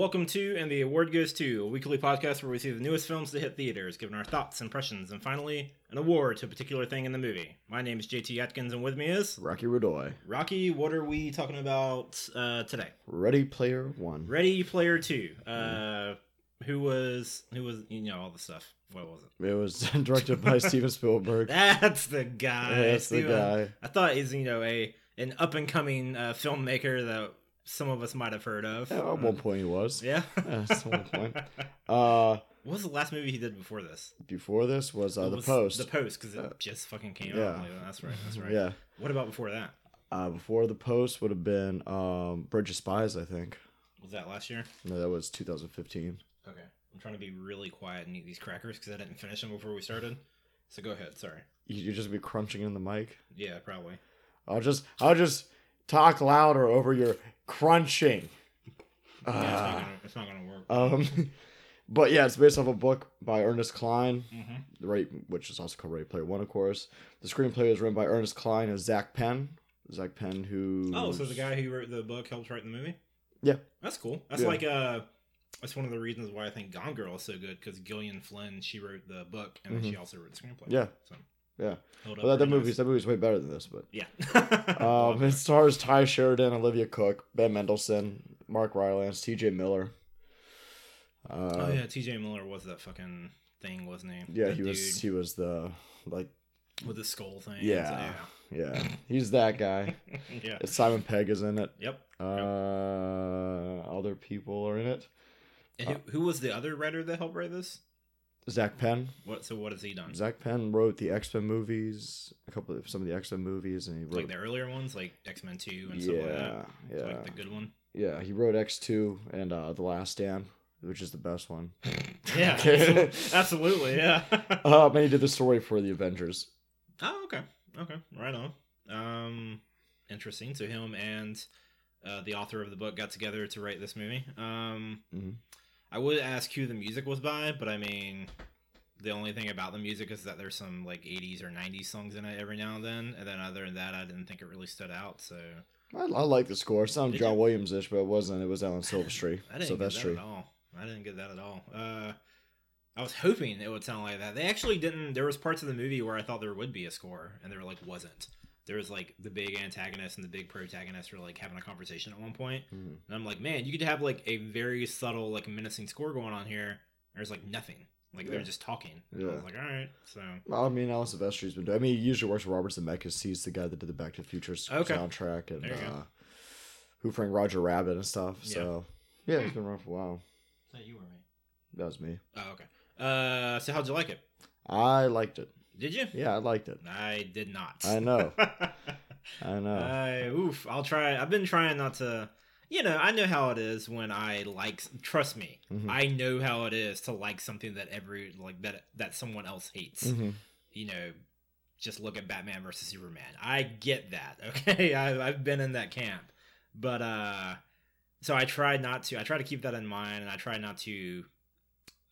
Welcome to And the Award Goes To, a weekly podcast where we see the newest films to hit theaters, giving our thoughts, impressions, and finally, an award to a particular thing in the movie. My name is JT Atkins, and with me is Rocky Rudoy. Rocky. What are we talking about uh, today? Ready Player One. Ready Player Two. Uh, who was who was you know all the stuff? What was it? It was directed by Steven Spielberg. That's the guy. That's the guy. I thought he's you know a an up and coming uh, filmmaker that some of us might have heard of. Yeah, at one point he was. Yeah. Yeah, at one point. Uh, what was the last movie he did before this? before this was uh, The was Post. The Post, because it Uh, just fucking came yeah. out. Like, That's right. That's right. Yeah. What about before that? Uh, before The Post would have been um, Bridge of Spies, I think. Was that last year? No, that was 2015. Okay. I'm trying to be really quiet and eat these crackers because I didn't finish them before we started. So go ahead. Sorry. You, you just be crunching in the mic. Yeah, probably. I'll just, I'll just talk louder over your crunching. Yeah, it's, not gonna, it's not gonna work. um, but yeah, it's based off a book by Ernest Cline. hmm the right, which is also called Ready Player One, of course. The screenplay was written by Ernest Cline and Zak Penn. Zak Penn, who Oh, so the guy who wrote the book helped write the movie? Yeah. That's cool. That's Yeah. like uh that's one of the reasons why I think Gone Girl is so good because Gillian Flynn she wrote the book and then she also wrote the screenplay. Mm-hmm. Yeah. So yeah, well, that, that movie's that movie's way better than this. But yeah. um, it stars Tye Sheridan, Olivia Cooke, Ben Mendelsohn, Mark Rylance, T.J. Miller. Uh, oh yeah, T.J. Miller was that fucking thing, wasn't he? yeah, That he was he was the like with the skull thing. Yeah. yeah he's that guy. yeah. yeah. Simon Pegg is in it. Yep. Uh, other people are in it. And who, who was the other writer that helped write this? Zak Penn. What? So what has he done? Zak Penn wrote the X Men movies, a couple of some of the X Men movies, and he wrote Like the earlier ones, like X Men Two and stuff like yeah, that. yeah, Like the good one. yeah. He wrote X two and uh, the Last Stand, which is the best one. Yeah, absolutely, absolutely, yeah. Um, and he did the story for the Avengers. oh, okay, okay, right on. Um, interesting. So him and uh, the author of the book got together to write this movie. Um, Mhm. I would ask who the music was by, but I mean, the only thing about the music is that there's some like 80s or 90s songs in it every now and then, and then other than that, I didn't think it really stood out. So I, I like the score. It sounded John? Williams ish, but it wasn't. It was Alan Silvestri. I didn't get that Silvestri. at all. I didn't get that at all. Uh, I was hoping it would sound like that. They actually didn't. There was parts of the movie where I thought there would be a score, and there like wasn't. There was like the big antagonist and the big protagonist were like having a conversation at one point, Mhm. and I'm like, man, you could have like a very subtle, like menacing score going on here. There's like nothing. Like they're just talking. And I Yeah. was like, all right, so Well, I mean, Alan Silvestri's been doing. I mean, he usually works with Robert Zemeckis. He's the guy that did the Back to the Future s- Okay. soundtrack and There you go. uh, Who Framed Roger Rabbit and stuff. Yeah. So yeah, he's been around for a while. so you were me. That was me. Oh, okay. Uh, so how'd you like it? I liked it. Did you? Yeah, I liked it. I did not. I know. I know. I oof. I'll try. I've been trying not to. You know, I know how it is when I like. Trust me, Mhm. I know how it is to like something that every like that that someone else hates. Mhm. You know, just look at Batman versus Superman. I get that. Okay, I, I've been in that camp, but uh, so I tried not to. I try to keep that in mind, and I try not to.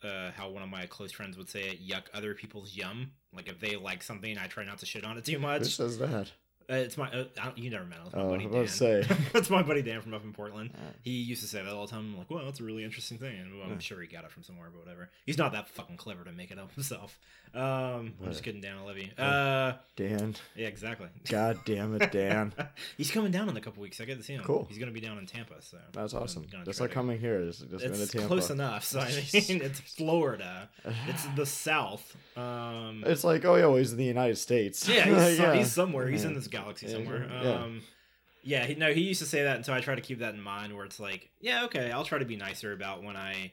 Uh, how one of my close friends would say it, yuck other people's yum. Like if they like something, I try not to shit on it too much. Who says that? Uh, it's my. Uh, you never met him. It's my Oh, buddy Dan. was about to say. it's my buddy Dan from up in Portland. Uh, He used to say that all the time. I'm like, well, that's a really interesting thing. And well, I'm Yeah. sure he got it from somewhere, but whatever. He's not that fucking clever to make it up himself. Um, I'm just kidding, Dan. I love you. Uh, Dan. yeah, exactly. God damn it, Dan. He's coming down in a couple weeks. I get to see him. Cool. He's gonna be down in Tampa. So That's I'm awesome. gonna That's like to- coming here. Just, just going to It's Tampa. close enough. So I mean, it's Florida. It's the South. Um, It's like, oh yeah, well, he's in the United States. Yeah, he's, Yeah. he's somewhere. He's in Yeah. this galaxy somewhere. yeah. Um, yeah, he, no, he used to say that, and so I try to keep that in mind. Where it's like, yeah, okay, I'll try to be nicer about when I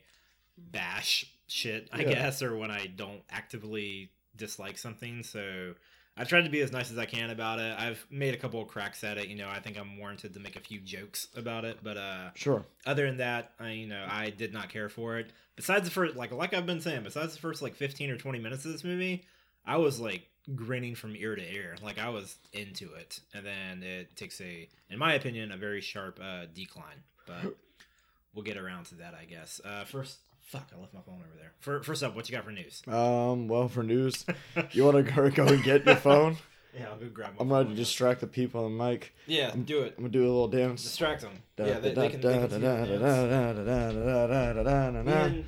bash shit, I Yeah. guess, or when I don't actively dislike something. So I've tried to be as nice as I can about it. I've made a couple of cracks at it. You know, I think I'm warranted to make a few jokes about it, but uh, Sure. other than that, I, you know, I did not care for it. Besides the first, like, like I've been saying, besides the first like 15 or 20 minutes of this movie, I was like grinning from ear to ear. Like I was into it, and then it takes a, in my opinion, a very sharp uh, decline. But we'll get around to that, I guess. Uh, first, fuck, I left my phone over there. For, first up, what you got for news? Um, well, for news, you want to go and get your phone? Yeah, I'll go grab. I'm gonna distract the people on the mic. Yeah, I'm, do it. I'm gonna do a little dance. Distract them. Yeah, they can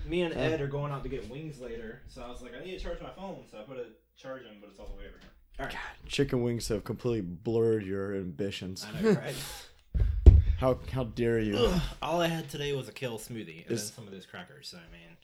Me and Ed are going out to get wings later, so I was like, I need to charge my phone, so I put it charging, but it's all the way over here. All right. Chicken wings have completely blurred your ambitions. I know, right? how how dare you? Ugh, all I had today was a kale smoothie and Is- then some of those crackers. So I mean,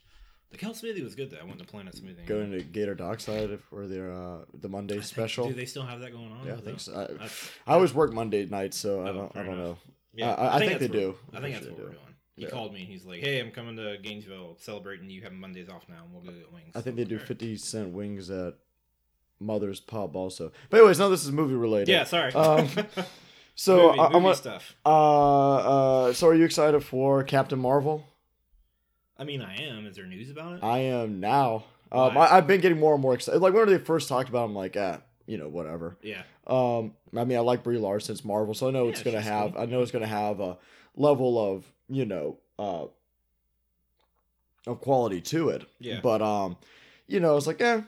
the kale smoothie was good though. I went to Planet Smoothie. Going to Gator Dockside for their uh, the Monday think- special. Do they still have that going on? yeah, I think so. I, That's- I always work Monday nights, so I Oh, don't I fair don't enough. know. Yeah, I- I think they that's do. what- I I'm think sure that's they what we're do. doing. He Yeah. called me and he's like, "Hey, I'm coming to Gainesville celebrating you have Mondays off now, and we'll go get wings." I think they do fifty cent wings at Mother's Pub also. But anyways, no, this is movie related. Yeah, sorry. Um, So movie, I, I'm movie stuff. uh uh. So are you excited for Captain Marvel? I mean, I am. Is there news about it? I am now. Um, I, I've been getting more and more excited. Like when they first talked about, it, I'm like, ah, you know, whatever. yeah. Um, I mean, I like Brie Larson's Marvel, so I know Yeah, it's gonna have. cool. I know it's gonna have a level of you know uh of quality to it. Yeah. But um, you know, it's like, eh.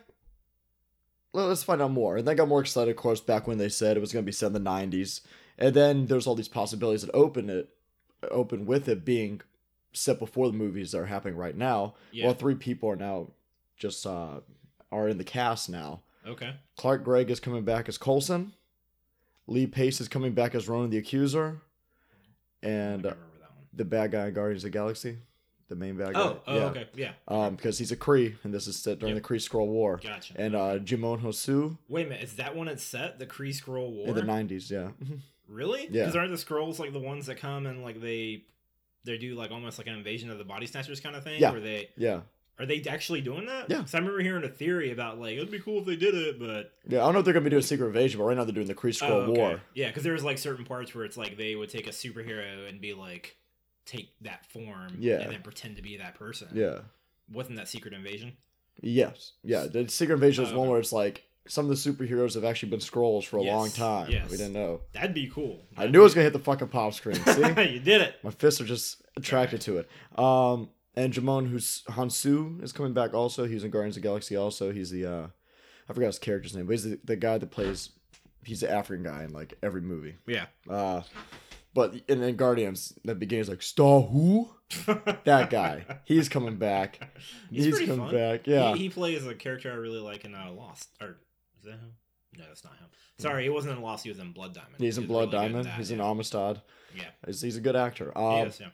Well, let's find out more. And I got more excited, of course, back when they said it was gonna be set in the '90s, and then there's all these possibilities that open it, open with it being set before the movies that are happening right now. Yeah. Well, three people are now just uh are in the cast now. Okay. Clark Gregg is coming back as Coulson. Lee Pace is coming back as Ronan the Accuser. And don't remember that one. the bad guy in Guardians of the Galaxy. The main bad guy. Oh, oh, yeah. okay, yeah, Um, because he's a Kree, and this is set during Yep. the Kree Skrull War. gotcha. And uh, Djimon Hounsou Wait a minute, is that one it's set? The Kree Skrull War? in the 90s, yeah. Really? Yeah. Because aren't the Skrulls like the ones that come and like they they do like almost like an invasion of the body snatchers kind of thing? Yeah. Where they yeah. are they actually doing that? Yeah. Because I remember hearing a theory about like it'd be cool if they did it, but Yeah, I don't know if they're going to be doing Secret Invasion, but right now they're doing the Kree Skrull Oh, okay. War. Yeah, because there was like certain parts where it's like they would take a superhero and be like take that form, Yeah. and then pretend to be that person. Yeah. Wasn't that Secret Invasion? Yes. Yeah. The Secret Invasion is Oh, one where it's like some of the superheroes have actually been Skrulls for a long time. yes. We didn't know. That'd be cool. I knew it was going to hit the fucking pop screen. See? you did it. My fists are just attracted to it. Um, and Djimon Hus- Hounsou is coming back also. He's in Guardians of the Galaxy also. He's the uh, I forgot his character's name, but he's the, the guy that plays. He's the African guy in like every movie. Yeah. Uh, but in, in Guardians, the beginning is like Star who that guy. He's coming back. He's, He's coming fun. back, yeah. He, he plays a character I really like in uh, Lost. Or is that him? No, that's not him. Sorry, he wasn't in Lost. He was in Blood Diamond. He's in He Blood really Diamond. that, he's yeah. in Amistad. Yeah. He's, he's a good actor. He Um, is, yeah.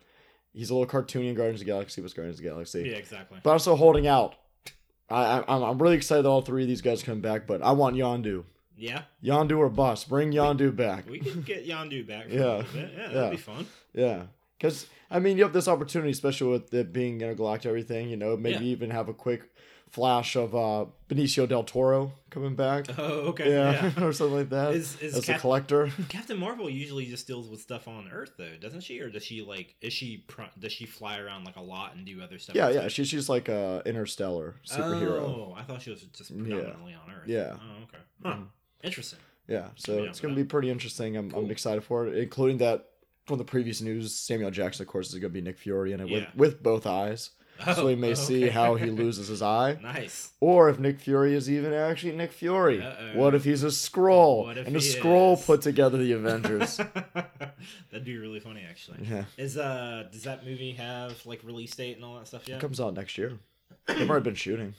He's a little cartoony in Guardians of the Galaxy. Was Guardians of the Galaxy. Yeah, exactly. but also holding out. I, I I'm I'm really excited that all three of these guys come back, but I want Yondu. Yeah, Yondu or bust. Bring Yondu back. we can get Yondu back. For Yeah. bit. yeah, that'd Yeah. be fun. Yeah, because I mean, you have this opportunity, especially with it being intergalactic, everything. You know, maybe Yeah. even have a quick flash of uh Benicio del Toro coming back. Oh, okay. yeah, Yeah. or something like that. Is is As a collector. Captain Marvel usually just deals with stuff on Earth though, doesn't she? Or does she like is she pr- does she fly around like a lot and do other stuff? Yeah, yeah. space? She's she's like a interstellar superhero. Oh, I thought she was just predominantly on Earth. Yeah. Oh, okay. Huh. Mhm. Interesting. Yeah, so Yeah, it's gonna be pretty interesting. I'm, Cool. I'm excited for it, including that from the previous news. Samuel Jackson, of course, is gonna be Nick Fury in it Yeah. with with both eyes, so we may Oh, see how he loses his eye, Nice. or if Nick Fury is even actually Nick Fury. Uh-oh. What if he's a Skrull What if and a Skrull put together the Avengers? That'd be really funny, actually. yeah, Is uh, does that movie have like release date and all that stuff yet? it comes out next year. They've already been shooting.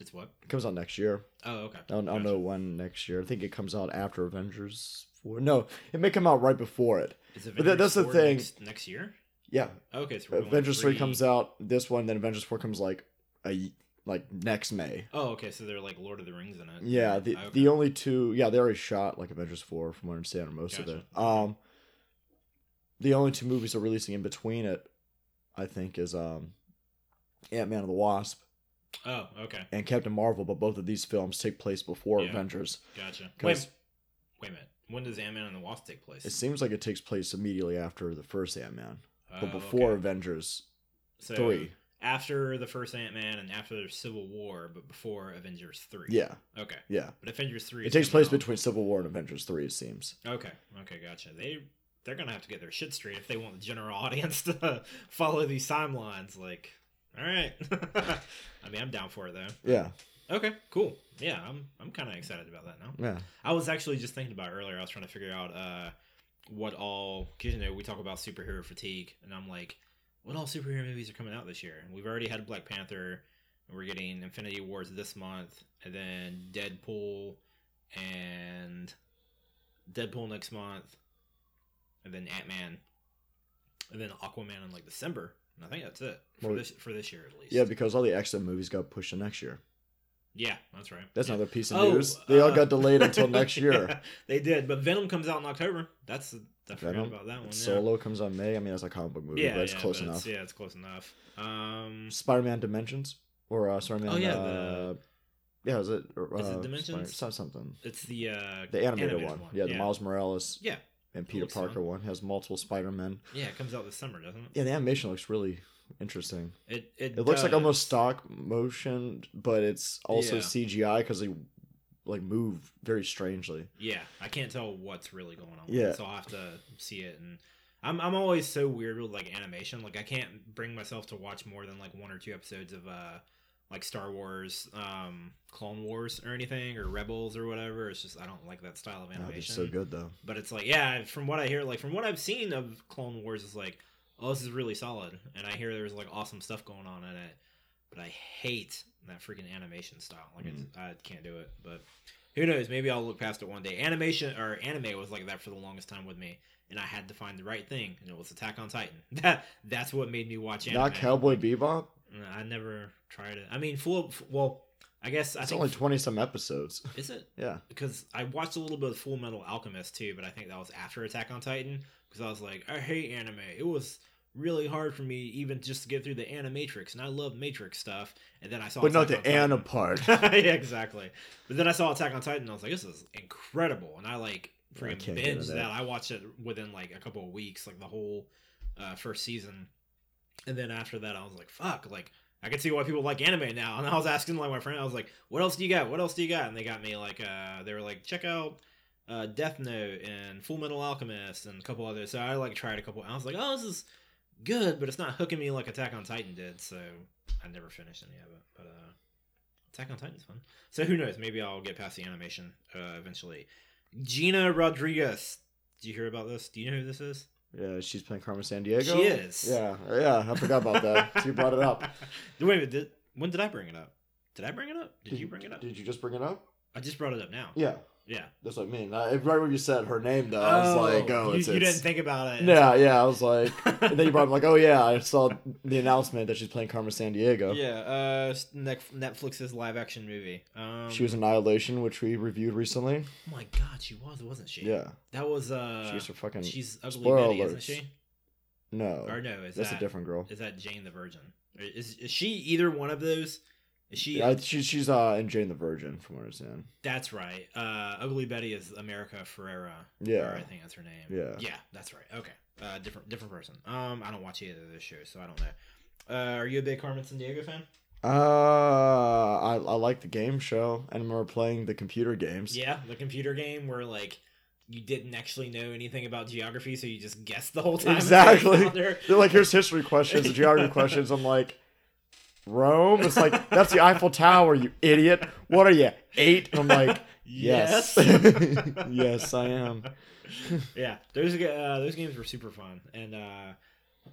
It's what? It comes out next year. Oh, okay. I don't, I don't know when next year. I think it comes out after Avengers four. No, it may come out right before it. Is But that- that's the thing. Next, next year? Yeah, Okay, so Avengers three three comes out this one, then Avengers four comes like a like next May. Oh, okay, so they're like Lord of the Rings in it. Yeah, the Okay. the only two yeah they already shot like Avengers four from what I understand or most of it. Um, the only two movies they're releasing in between it, I think, is um, Ant Man and the Wasp Oh, okay, and Captain Marvel. But both of these films take place before Yeah. Avengers. Gotcha. Wait, wait a minute. When does Ant Man and the Wasp take place? It seems like it takes place immediately after the first Ant Man, but Oh, before okay. Avengers So, three. After the first Ant Man and after Civil War, but before Avengers three. Yeah, Okay, yeah. but Avengers three. It takes place out. between Civil War and Avengers three. It seems. Okay, okay, gotcha. They they're gonna have to get their shit straight if they want the general audience to follow these timelines. Like, all right. I mean, I'm down for it though. Yeah. Okay, cool. Yeah, I'm I'm kind of excited about that now. Yeah. I was actually just thinking about it earlier. I was trying to figure out uh, what all because you know we talk about superhero fatigue, and I'm like, what all superhero movies are coming out this year? And we've already had Black Panther, and we're getting Infinity Wars this month, and then Deadpool, and Deadpool next month, and then Ant Man, and then Aquaman in like December. And I think that's it for Well, this for this year at least. Yeah, because all the X Men movies got pushed to next year. yeah, that's right. That's Yeah. another piece of Oh, news. They all uh, got delayed until next year. yeah, they did, but Venom comes out in October. That's I forgot Venom? about that one. Yeah. Solo comes on May. I mean, that's a comic book movie, yeah, but it's close but enough. It's, yeah, it's close enough. Um, Spider-Man Dimensions or uh, Spider-Man. Oh, yeah, uh, the- yeah, is it? or, Is it uh, Dimensions? Spider- something. it's the uh, The animated, one. Yeah, the Miles Morales Yeah, and Peter. Parker one has multiple Spider-Men. yeah, it comes out this summer, doesn't it? Yeah, the animation looks really interesting. It it, It looks like almost stop motion, but it's also Yeah. CGI because they like move very strangely. Yeah, I can't tell what's really going on. with Yeah. it, so I'll have to see it. And I'm I'm always so weird with like animation. Like I can't bring myself to watch more than like one or two episodes of uh like Star Wars, um, Clone Wars or anything or Rebels or whatever. It's just I don't like that style of animation. so good though. But it's like yeah, from what I hear, like from what I've seen of Clone Wars, is like oh this is really solid, and I hear there's like awesome stuff going on in it. But I hate that freaking animation style. Like Mm. it's, I can't do it. But who knows? Maybe I'll look past it one day. Animation or anime was like that for the longest time with me, and I had to find the right thing, and it was Attack on Titan. That that's what made me watch anime. Not Cowboy Bebop. I never tried it. I mean, full. Well, I guess I It's think only twenty some episodes. is it Yeah. because I watched a little bit of Full Metal Alchemist too, but I think that was after Attack on Titan because I was like, I hate anime. It was really hard for me even just to get through the Animatrix, and I love Matrix stuff. And then I saw, But not the Anna part. yeah, exactly. But then I saw Attack on Titan, and I was like, this is incredible, and I like freaking can't get into binged that. that. I watched it within like a couple of weeks, like the whole uh, first season, and then after that, I was like, fuck, like. I can see why people like anime now. And I was asking like my friend, I was like, "What else do you got? What else do you got?" And they got me like, uh, they were like, "Check out uh, Death Note and Full Metal Alchemist and a couple others." So I like tried a couple. I was like, "Oh, this is good, but it's not hooking me like Attack on Titan did." So I never finished any of it. But uh, Attack on Titan's fun. So who knows? Maybe I'll get past the animation uh, eventually. Gina Rodriguez. Did you hear about this? Do you know who this is? Yeah, she's playing Carmen Sandiego. She is. Yeah, yeah. I forgot about that. So you brought it up. Wait a minute. Did, when did I bring it up? Did I bring it up? Did you bring it up? Did you just bring it up? I just brought it up now. Yeah, Yeah. that's what I mean. I, right when you said her name, though, I was like, oh, you, it's, you it's- didn't think about it. Yeah, yeah. I was like, and then you brought up like, oh yeah, I saw the announcement that she's playing Carmen Sandiego. Yeah, uh, Netflix's live action movie. Um, She was Annihilation, which we reviewed recently. Oh my god, she was, wasn't she? Yeah, That was uh. she's her fucking. she's ugly Betty, isn't she? no, Or no, is that's that a different girl. is that Jane the Virgin? Is is she either one of those? Is she? Yeah, she, she's uh in Jane the Virgin, from what I understand. That's right. Uh, ugly Betty is America Ferrera. Yeah. I think that's her name. Yeah. Yeah, that's right. Okay. Uh, different different person. Um, I don't watch either of those shows, so I don't know. Uh, are you a big Carmen Sandiego fan? Uh, I, I like the game show, and we're playing the computer games. Yeah, the computer game where like you didn't actually know anything about geography, so you just guessed the whole time. Exactly. They're like, here's history questions, geography questions. I'm like, Rome? It's like, that's the Eiffel Tower, you idiot. What are you, eight? And I'm like, yes. yes, I am. yeah, those uh, those games were super fun, and uh,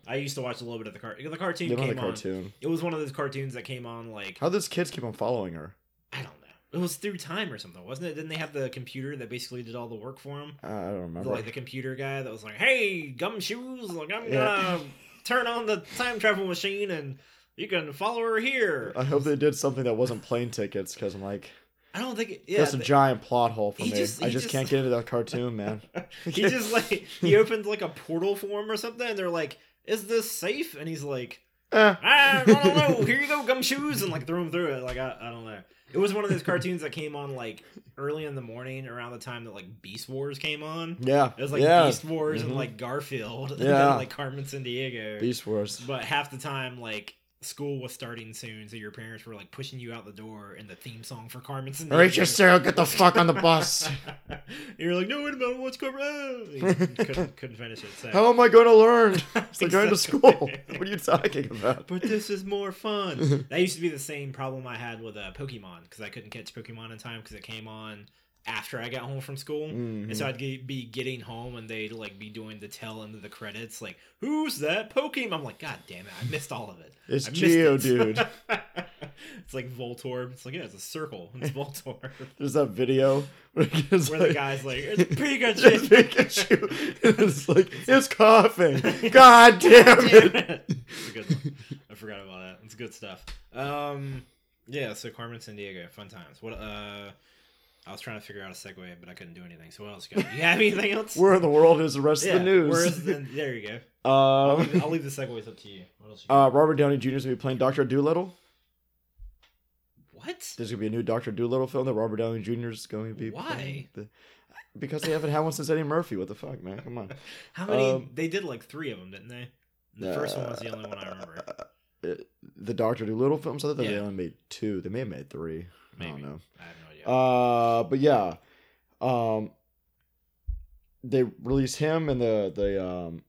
I used to watch a little bit of the car. The cartoon came the on. It was one of those cartoons that came on like How does kids keep on following her? I don't know. It was through time or something, wasn't it? Didn't they have the computer that basically did all the work for them? I I don't remember. Like the computer guy that was like, "Hey, gumshoes! Like I'm Yeah. gonna turn on the time travel machine and you can follow her here." I hope they did something that wasn't plane tickets, because I'm like, I don't think. It, yeah, that's a giant plot hole for me. just- I just, just- can't get into that cartoon, man. he just like he opened like a portal for him or something, and they're like, "Is this safe?" And he's like, Eh. "I don't know. Here you go, gumshoes," and like throw him through it. Like I, I don't know. It was one of those cartoons that came on like early in the morning around the time that like Beast Wars came on. Yeah. It was like yeah. Beast Wars and Mhm. like Garfield and Yeah. then like Carmen Sandiego. Beast Wars. But half the time, like school was starting soon, so your parents were like pushing you out the door, and the theme song for Carmen San Rachel Sarah, get the fuck on the bus. You're like, no, wait a minute, what's going on? couldn't, couldn't finish it. So. How am I going to learn? It's like going to school. What are you talking about? But this is more fun. that used to be the same problem I had with uh, Pokemon because I couldn't catch Pokemon in time because it came on after I got home from school, and so Mhm. I'd ge- be getting home and they'd like be doing the tail end of the credits, like, "Who's that Pokemon?" I'm like, "God damn it, I missed all of it." It's Geo, it." dude. it's like Voltorb. It's like yeah, it's a circle. It's Voltorb. There's that video where, it Where the guy's like, "It's It's Pikachu." Pikachu. it's like it's coughing. God damn it. it's a good one. I forgot about that. It's good stuff. Um, yeah. So Carmen Sandiego, fun times. What? Uh, I was trying to figure out a segue, but I couldn't do anything. So what else? You, got? you have anything else? Where in the world is the rest yeah, of the news? The? There you go. I'll, leave, um, I'll leave the segues up to you. What else? You uh, Robert Downey Jr. is gonna be playing Doctor Dolittle. what? There's gonna be a new Doctor Dolittle film that Robert Downey Jr. is going to be. Why? The- because they haven't had one since Eddie Murphy. What the fuck, man? Come on. How many? Um, they did like three of them, didn't they? The first one was the only one I remember. Uh, the Doctor Dolittle films. I thought they only made two. They may have made three. I don't know. I idea. Uh, but yeah, um, they release him and the the um,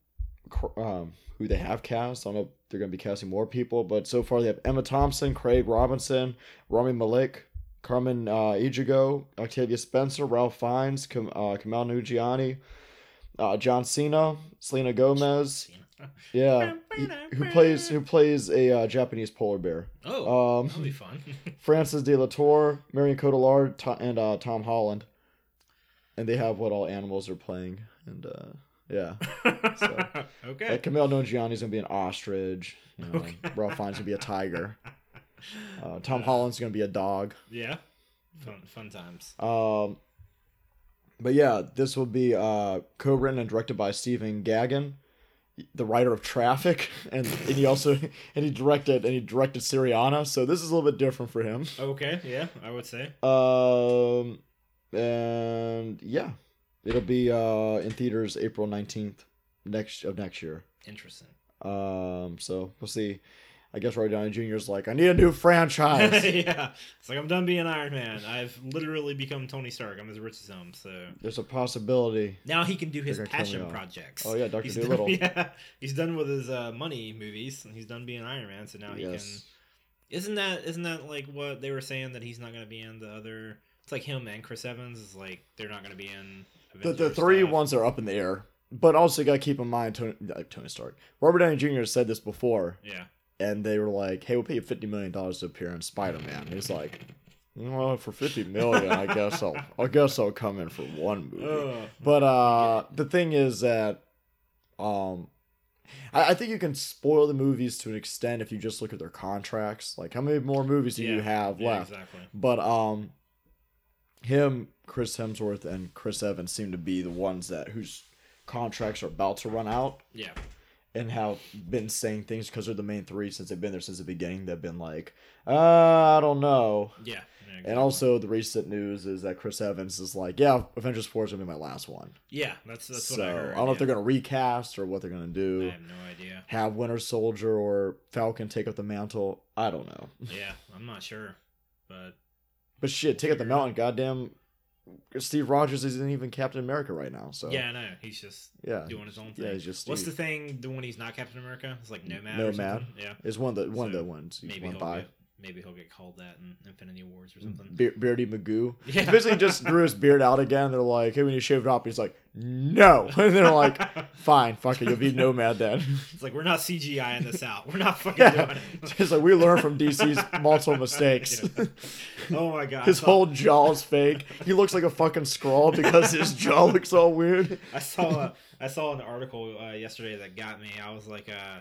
cr- um, who they have cast. I don't know if they're gonna be casting more people, but so far they have Emma Thompson, Craig Robinson, Rami Malek, Carmen uh, Ejogo, Octavia Spencer, Ralph Fiennes, Kam- uh, Kumail Nanjiani, uh, John Cena, Selena Gomez. Yeah, who plays who plays a uh, Japanese polar bear. oh, Um, that'll be fun. Frances de la Tour, Marion Cotillard, To- and uh, Tom Holland. And they have what all animals are playing. And uh, yeah. so- okay. Like Kumail Nanjiani's going to be an ostrich. You know, Okay. Ralph Fiennes to be a tiger. Uh, Tom Holland's going to be a dog. Yeah. Fun, fun times. Um, but yeah, this will be uh, co written and directed by Stephen Gaghan. The writer of Traffic, and, and he also and he directed and he directed Syriana, so this is a little bit different for him. Okay. Yeah, I would say. Um, and yeah, it'll be uh in theaters April nineteenth next of next year. Interesting. Um, so we'll see. I guess Robert Downey Jr. is like, I need a new franchise. yeah. It's like I'm done being Iron Man. I've literally become Tony Stark. I'm as rich as him. So There's a possibility. now he can do his They're gonna kill me passion projects. Oh yeah, Doctor Dolittle. done, yeah, he's done with his uh, money movies. and He's done being Iron Man, so now he yes. can. Isn't that isn't that like what they were saying that he's not going to be in the other? It's like him and Chris Evans is like they're not going to be in. The, the three stuff. ones are up in the air, but also you got to keep in mind Tony, uh, Tony Stark. Robert Downey Jr. said this before, Yeah. And they were like, "Hey, we'll pay you fifty million dollars to appear in Spider Man." He's like, "Well, for fifty million, I guess I'll, I guess I'll come in for one movie." But uh, the thing is that, um, I, I think you can spoil the movies to an extent if you just look at their contracts. Like, how many more movies do you have yeah, left? exactly. But um, him, Chris Hemsworth, and Chris Evans seem to be the ones that whose contracts are about to run out Yeah. And have been saying things because they're the main three since they've been there since the beginning. They've been like, uh, I don't know. Yeah. yeah, And also, the recent news is that Chris Evans is like, yeah, Avengers 4 is going to be my last one. yeah, that's that's so what I heard. don't know if they're going to recast or what they're going to do. I have no idea. Have Winter Soldier or Falcon take up the mantle. I don't know. Yeah, I'm not sure, but But shit, take up the Figure it out. mountain. Goddamn, Steve Rogers isn't even Captain America right now. So yeah, I know he's just yeah, doing his own thing. yeah, he's just What's the thing? The one he's not Captain America? It's like Nomad. Nomad. Yeah. it's one of the one So, of the ones he's Maybe he'll by. get, maybe he'll get called that in Infinity Wars or something. Be- Beardy Magoo. Yeah. He basically just grew his beard out again. They're like, hey, when you shave it off, he's like, no. And they're like, fine, fuck it, you'll be Nomad then. it's like we're not CGIing this out. We're not fucking Yeah. doing it. It's like we learn from DC's multiple mistakes. Yeah. Oh my god. His saw, whole jaw's fake. He looks like a fucking Skrull because his jaw looks all weird. I saw a, I saw an article uh, yesterday that got me. I was like, uh,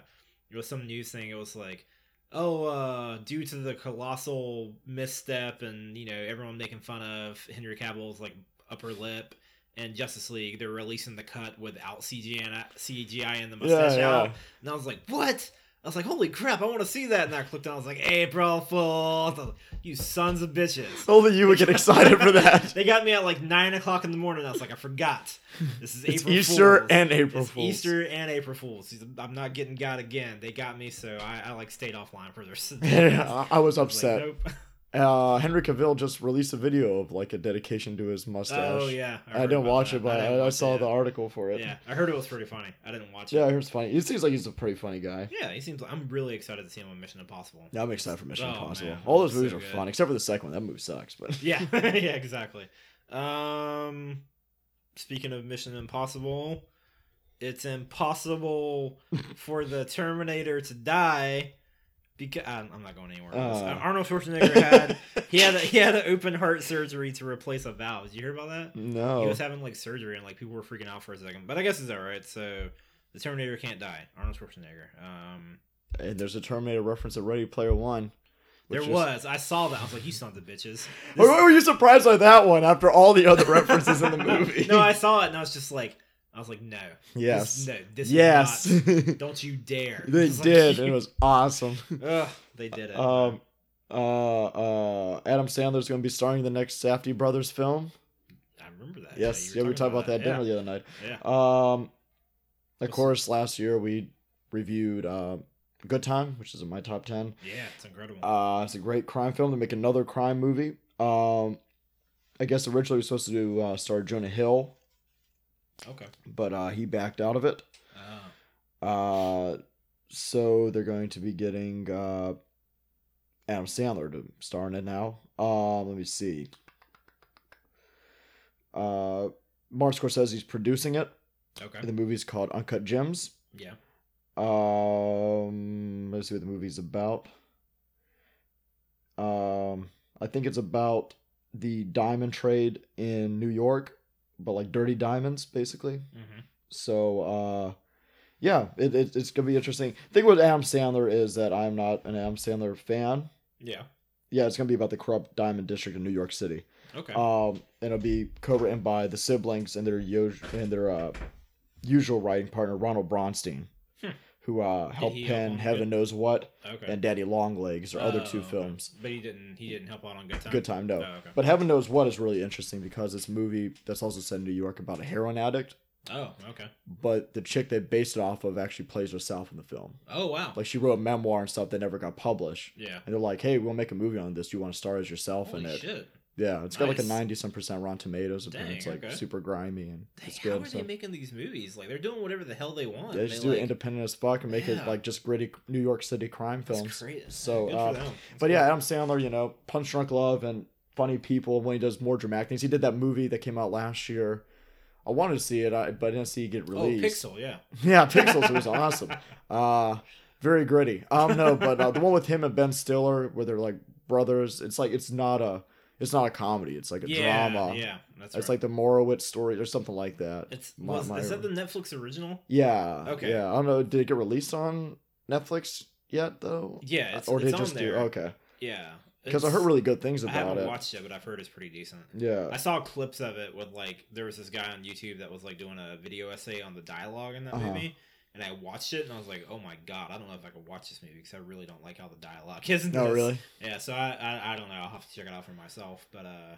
it was some news thing. It was like, oh, uh, due to the colossal misstep and you know everyone making fun of Henry Cavill's like upper lip and Justice League, they're releasing the cut without CGI and CGI and the mustache yeah. out. And I was like, what? I was like, holy crap, I want to see that. And I clicked on, I was like, April Fools, you sons of bitches. Only you would get excited for that. They got me at like nine o'clock in the morning. I was like, I forgot. This is April Easter Fools. and April It's Fools. Easter and April Fools. I'm not getting got again. They got me, so I, I like stayed offline for their. Yeah, I was I was like, upset. nope. Uh, Henry Cavill just released a video of like a dedication to his mustache. Oh yeah, I, heard didn't watch that. it, but didn't I, I saw it the article for it. Yeah, I heard it was pretty funny. I didn't watch it. Yeah, I it. heard it's funny. It seems like he's a pretty funny guy. Yeah, he seems. like I'm really excited to see him on Mission Impossible. Yeah, I'm excited for Mission Oh, Impossible. man, All those movies so are good. fun, except for the second one. That movie sucks. But Yeah, yeah, exactly. Um, speaking of Mission Impossible, it's impossible for the Terminator to die because I'm I'm not going anywhere. this. Uh. Arnold Schwarzenegger had he had a, he had an open heart surgery to replace a valve. Did you hear about that? No. He was having like surgery and like people were freaking out for a second, but I guess it's all right. So the Terminator can't die. Arnold Schwarzenegger. Um, and there's a Terminator reference at Ready Player One. there was. I saw that. I was like, you sons of bitches. Why why were you surprised by that one after all the other references in the movie? no, I saw it and I was just like, I was like, no. yes, This, no, this yes, is not. Don't you dare. they like, did. It was awesome. Ugh, they did it. Um, uh, uh, Adam Sandler's going to be starring in the next Safdie Brothers film. I remember that. Yes, yeah, we talked about that Yeah, dinner the other night. Yeah. Um, of What's- course, last year we reviewed uh, Good Time, which is in my top ten. yeah, it's incredible. Uh, it's a great crime film. They make another crime movie. Um, I guess originally we were supposed to do, uh, star Jonah Hill, okay. but uh, he backed out of it. Oh, Uh, so they're going to be getting uh, Adam Sandler to star in it now. Um, let me see. Uh, Martin Scorsese's producing it. okay. The movie's called Uncut Gems. Yeah. Um, let's see what the movie's about. Um, I think it's about the diamond trade in New York, but like dirty diamonds, basically. hmm So, uh, yeah, it, it, it's gonna be interesting. The thing with Adam Sandler is that I'm not an Adam Sandler fan. Yeah. Yeah, it's gonna be about the corrupt diamond district in New York City. Okay. Um, and it'll be co-written by the siblings and their us- and their uh, usual writing partner Ronald Bronstein. Who uh, helped he pen Heaven Good- Knows What okay. and Daddy Longlegs, or other two okay. films. But he didn't. He didn't help out on Good Time. Good Time, no. Oh, okay. But Heaven Knows What is really interesting because it's a movie that's also set in New York about a heroin addict, Oh, okay. but the chick they based it off of actually plays herself in the film. Oh, wow. Like she wrote a memoir and stuff that never got published. yeah. And they're like, "Hey, we'll make a movie on this. You want to star as yourself Holy in it?" shit. Yeah, it's got like a ninety some percent Rotten Tomatoes, and Dang, it's like okay. super grimy and Dang, it's how good. are So they making these movies? Like they're doing whatever the hell they want. they just They, do it independent as fuck and make it like just gritty New York City crime films. crazy. So, uh, for them. That's But cool. yeah, Adam Sandler, you know, Punch Drunk Love and Funny People when he does more dramatic things. He did that movie that came out last year. I wanted to see it, I- but I didn't see it get Oh, released. Pixel, yeah. Yeah, Pixels was awesome. Uh very gritty. Um no, but uh, the one with him and Ben Stiller where they're like brothers, it's like it's not a it's not a comedy. It's like a yeah, drama. Yeah, that's It's right. like the Meyerowitz story or something like that. it's my- was, my- is that the Netflix original? Yeah. Okay. Yeah. I don't know. Did it get released on Netflix yet though? Yeah, it's, or did it's it just on do okay? Yeah, Because I heard really good things about it. I haven't it. watched it, but I've heard it's pretty decent. Yeah. I saw clips of it with like there was this guy on YouTube that was like doing a video essay on the dialogue in that Uh-huh. movie, and I watched it and I was like, oh my god, I don't know if I could watch this movie because I really don't like how the dialogue is. No, this. really. Yeah, so I, I I don't know. I'll have to check it out for myself, but uh,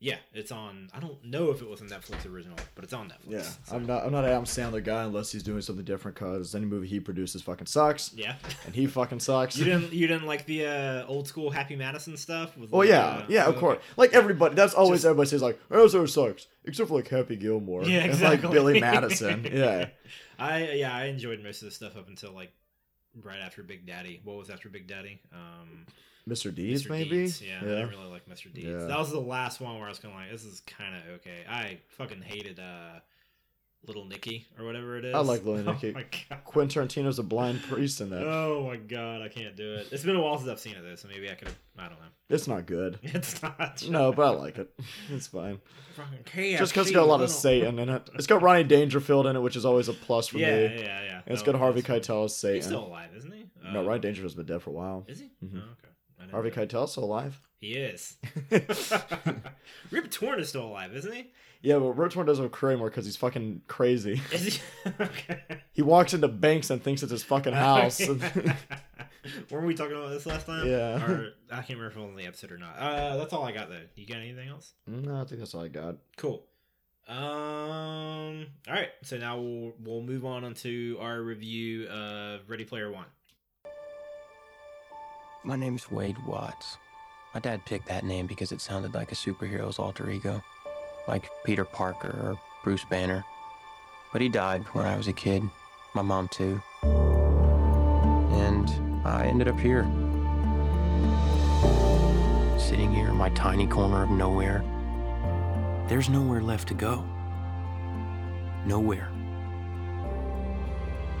yeah, it's on. I don't know if it was a Netflix original, but it's on Netflix. Yeah. so- I'm not. I'm not an Adam Sandler guy unless he's doing something different. Because any movie he produces fucking sucks, yeah. and he fucking sucks. You didn't you didn't like the uh, old school Happy Madison stuff? With Oh like, yeah, uh, yeah, of course. Like everybody, that's always Just- everybody says like, "Oh, so sucks," except for like Happy Gilmore. Yeah, and, exactly. like Billy Madison. Yeah, I yeah, I enjoyed most of the stuff up until like right after Big Daddy. What was after Big Daddy? Um, Mr. Deeds Mr. maybe. Deeds. Yeah, I didn't really like Mr. Deeds. Yeah. That was the last one where I was kind of like, this is kind of okay. I fucking hated uh, Little Nicky or whatever it is. I like Little Nicky. Oh my god. Quentin Tarantino's a blind priest in that. Oh my god, I can't do it. It's been a while since I've seen it though, so maybe I could. I don't know. It's not good. It's not. No, but I like it. It's fine. Fucking KFC, Just because it's got a lot of Satan in it. It's got Ronnie Dangerfield in it, which is always a plus for Yeah, me. yeah, yeah. And it's No, got Harvey Keitel as He's Satan. still alive, isn't he? no, Uh, Ronnie Dangerfield's been dead for a while. Is he? Mhm. Oh, okay. Harvey Keitel still alive. He is. Rip Torn is still alive, isn't he? Yeah, but Rip Torn doesn't have a anymore because he's fucking crazy. Is he? okay. He walks into banks and thinks it's his fucking house. Weren't we talking about this last time? Yeah. Or I can't remember if it was on the episode or not. Uh, that's all I got though. You got anything else? no, I think that's all I got. Cool. Um. All right. So now we'll we'll move on onto our review of Ready Player One. My name's Wade Watts. My dad picked that name because it sounded like a superhero's alter ego, like Peter Parker or Bruce Banner. But he died when I was a kid, my mom too. And I ended up here. Sitting here in my tiny corner of nowhere. There's nowhere left to go. Nowhere.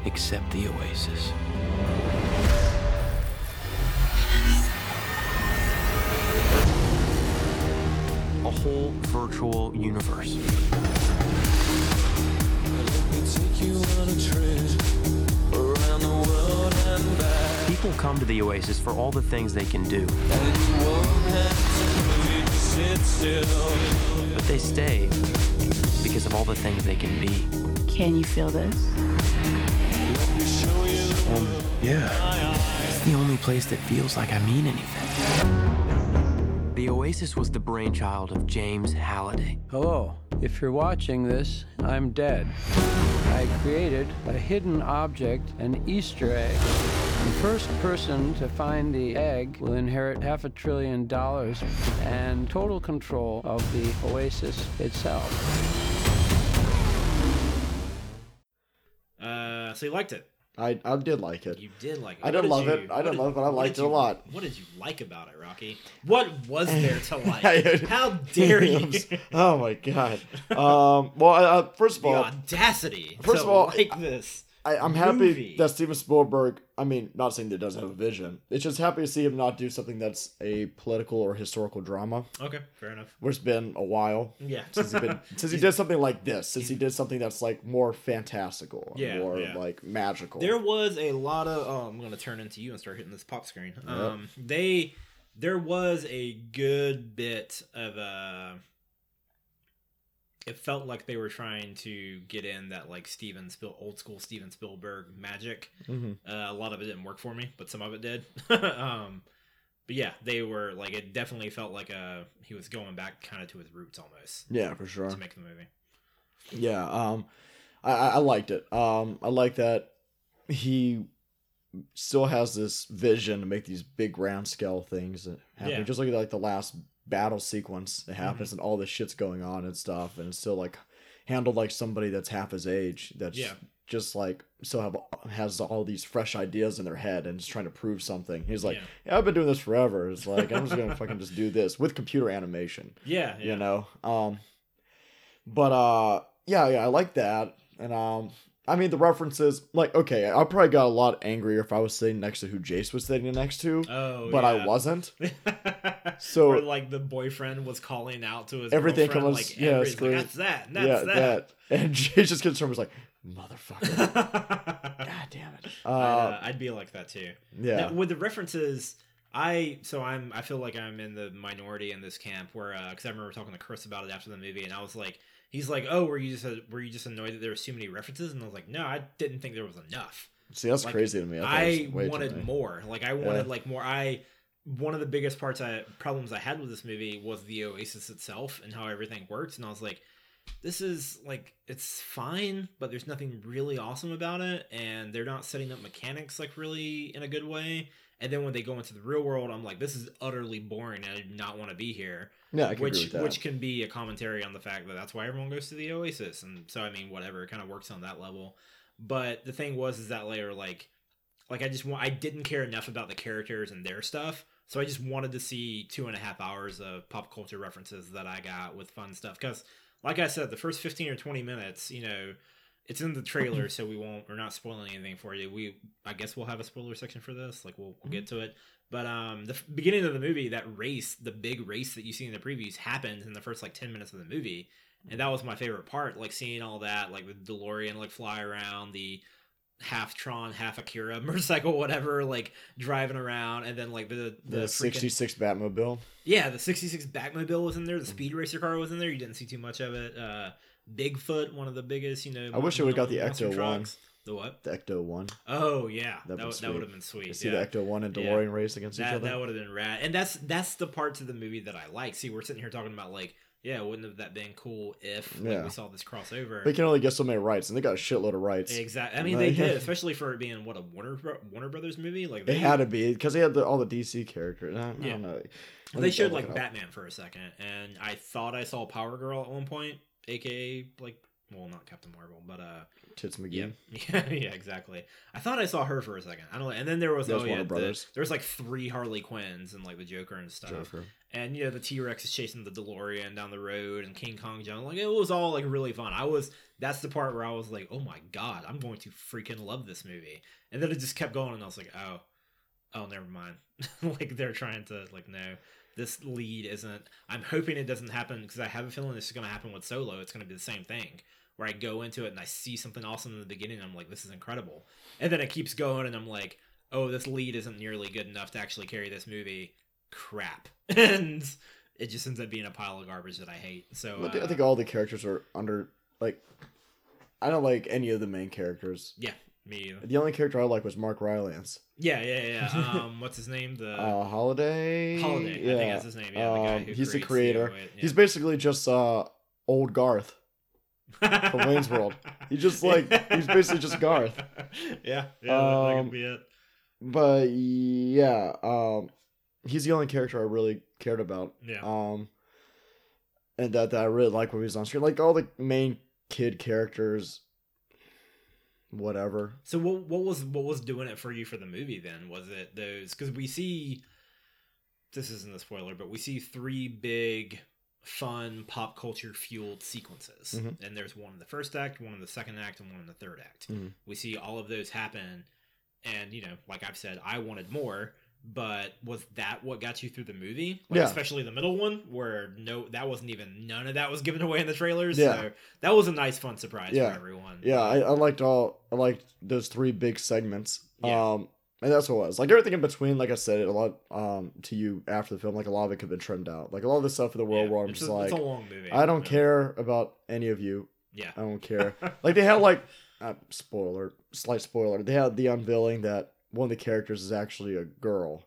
Except the oasis. Whole virtual universe. People come to the Oasis for all the things they can do. But they stay because of all the things they can be. Can you feel this? Um, yeah. It's the only place that feels like I mean anything. The Oasis was the brainchild of James Halliday. Hello. If you're watching this, I'm dead. I created a hidden object, an Easter egg. The first person to find the egg will inherit half a trillion dollars and total control of the Oasis itself. Uh. So you liked it. I I did like it. You did like it. I didn't love you- it. I didn't did- love it, but I liked it a lot. What did you like about it, Rocky? What was there to like? How dare you? oh my god. Um. Well, uh, first of the all, audacity. First of all, like this. I, I'm happy that Steven Spielberg. I mean, not saying that doesn't have a vision. It's just happy to see him not do something that's a political or historical drama. Okay, fair enough. Which has been a while Yeah. since he been since he did something like this. Since he did something that's like more fantastical, Yeah, more yeah. like magical. There was a lot of. Oh, I'm gonna turn into you and start hitting this pop screen. Um, they there was a good bit of uh It felt like they were trying to get in that like Steven Spiel old school Steven Spielberg magic. Mhm. Uh, a lot of it didn't work for me, but some of it did. um, but yeah, they were like it definitely felt like a he was going back kind of to his roots almost Yeah, for sure. to make the movie. Yeah, um, I, I liked it. Um, I like that he still has this vision to make these big grand scale things that happen. Yeah. Just look at like the last battle sequence that happens and all this shit's going on and stuff, and it's still like handled like somebody that's half his age. That's Yeah. just like still have has all these fresh ideas in their head and is trying to prove something. He's like, Yeah. yeah, I've been doing this forever. It's like I'm just gonna fucking just do this with computer animation Yeah, yeah. you know um but uh yeah yeah i like that and um i mean the references like okay i probably got a lot angrier if i was sitting next to who jace was sitting next to Oh, but yeah. i wasn't So- or like the boyfriend was calling out to his Everything girlfriend, comes- like, yeah, like, that's that, and that's yeah that. that. and jace just gets from was like motherfucker god damn it uh, uh I'd be like that too. yeah Now, with the references, I so I'm I feel like I'm in the minority in this camp where because I remember talking to Chris about it after the movie, and I was like, he's like, oh, were you just were you just annoyed that there were too many references? And I was like, no, I didn't think there was enough. see that's like, crazy to me I, too wanted more. Like I wanted like more. I one of the biggest parts I problems I had with this movie was the Oasis itself and how everything works. And I was like, this is like it's fine, but there's nothing really awesome about it, and they're not setting up mechanics like really in a good way. And then when they go into the real world, I'm like, this is utterly boring. And I do not want to be here yeah i can agree which which can be a commentary on the fact that that's why everyone goes to the Oasis, and so I mean, whatever, it kind of works on that level. But the thing was, is that later, like, like I just want, I didn't care enough about the characters and their stuff, so I just wanted to see two and a half hours of pop culture references that I got with fun stuff. Because, like I said, the first fifteen or twenty minutes, you know. It's in the trailer, so we won't. We're not spoiling anything for you. We, I guess, we'll have a spoiler section for this. Like, we'll, we'll get to it. But um, the f- beginning of the movie, that race, the big race that you see in the previews, happened in the first like ten minutes of the movie, and that was my favorite part. Like seeing all that, like the DeLorean like fly around, the half Tron, half Akira motorcycle, whatever, like driving around, and then like the the, The, freaking- 66 Batmobile. yeah, the '66 Batmobile was in there. The Speed Racer car was in there. You didn't see too much of it. Uh, Bigfoot, one of the biggest, you know. I wish it would've got the Ecto one. The what? The Ecto 1. Oh yeah, That'd that that would have been sweet. See yeah. the Ecto 1 and Yeah. DeLorean race against each other? that would have been rad. And that's that's the parts of the movie that I like. See, we're sitting here talking about like, yeah, wouldn't have that been cool if like, Yeah. we saw this crossover? They can only get so many rights, and they got a shitload of rights. Exactly. I mean, they did, especially for it being what a Warner Warner Brothers movie. Like They had to be because they had the, all the DC characters. I, I Yeah. don't know. They showed like. Batman for a second, and I thought I saw Power Girl at one point, aka like, well, not Captain Marvel, but uh, Tits yeah, McGee. yeah, yeah, exactly. I thought I saw her for a second. I don't know, and then there was oh yeah, the- there was like three Harley Quinns and like the Joker and stuff. Joker. and you know the T Rex is chasing the DeLorean down the road, and King Kong jumping. Like it was all like really fun. I was that's the part where I was like, oh my god, I'm going to freaking love this movie. And then it just kept going, and I was like, oh, oh, never mind. like they're trying to like no, this lead isn't. I'm hoping it doesn't happen because I have a feeling this is going to happen with Solo. It's going to be the same thing. Where I go into it and I see something awesome in the beginning, and I'm like, this is incredible. And then it keeps going, and I'm like, oh, this lead isn't nearly good enough to actually carry this movie. Crap. And it just ends up being a pile of garbage that I hate. So But I uh, think all the characters are under like. I don't like any of the main characters. yeah, me either. The only character I like was Mark Rylance. Yeah, yeah, yeah. Um, what's his name? The Uh, Halliday. Halliday. I think that's his name. Yeah, the guy Um, who he's the creator. Oid, yeah. He's basically just uh old Garth. from Wayne's World. He's just like- he's basically just Garth. Yeah, yeah, that, that Um, could be it. But yeah, um, he's the only character I really cared about. Yeah. Um, and that that I really like when he was on screen. Like all the main kid characters, whatever. So what what was what was doing it for you for the movie then? Was it those because we see this isn't a spoiler, but we see three big fun pop culture fueled sequences. Mhm. And there's one in the first act, one in the second act, and one in the third act. Mhm. We see all of those happen and you know, like I've said, I wanted more, but was that what got you through the movie? Like, Yeah. especially the middle one where no that wasn't even none of that was given away in the trailers. Yeah. So that was a nice fun surprise Yeah. for everyone. Yeah, I, I liked all. I liked those three big segments. Yeah. Um, and that's what it was. Like everything in between. Like I said, a lot. Um, to you after the film, like a lot of it could have been trimmed out. Like a lot of the stuff in the world Yeah, where I'm just a, like, it's a long movie. I don't care about any of you. Yeah. I don't care. like they had like uh, spoiler, slight spoiler. They had the unveiling that one of the characters is actually a girl,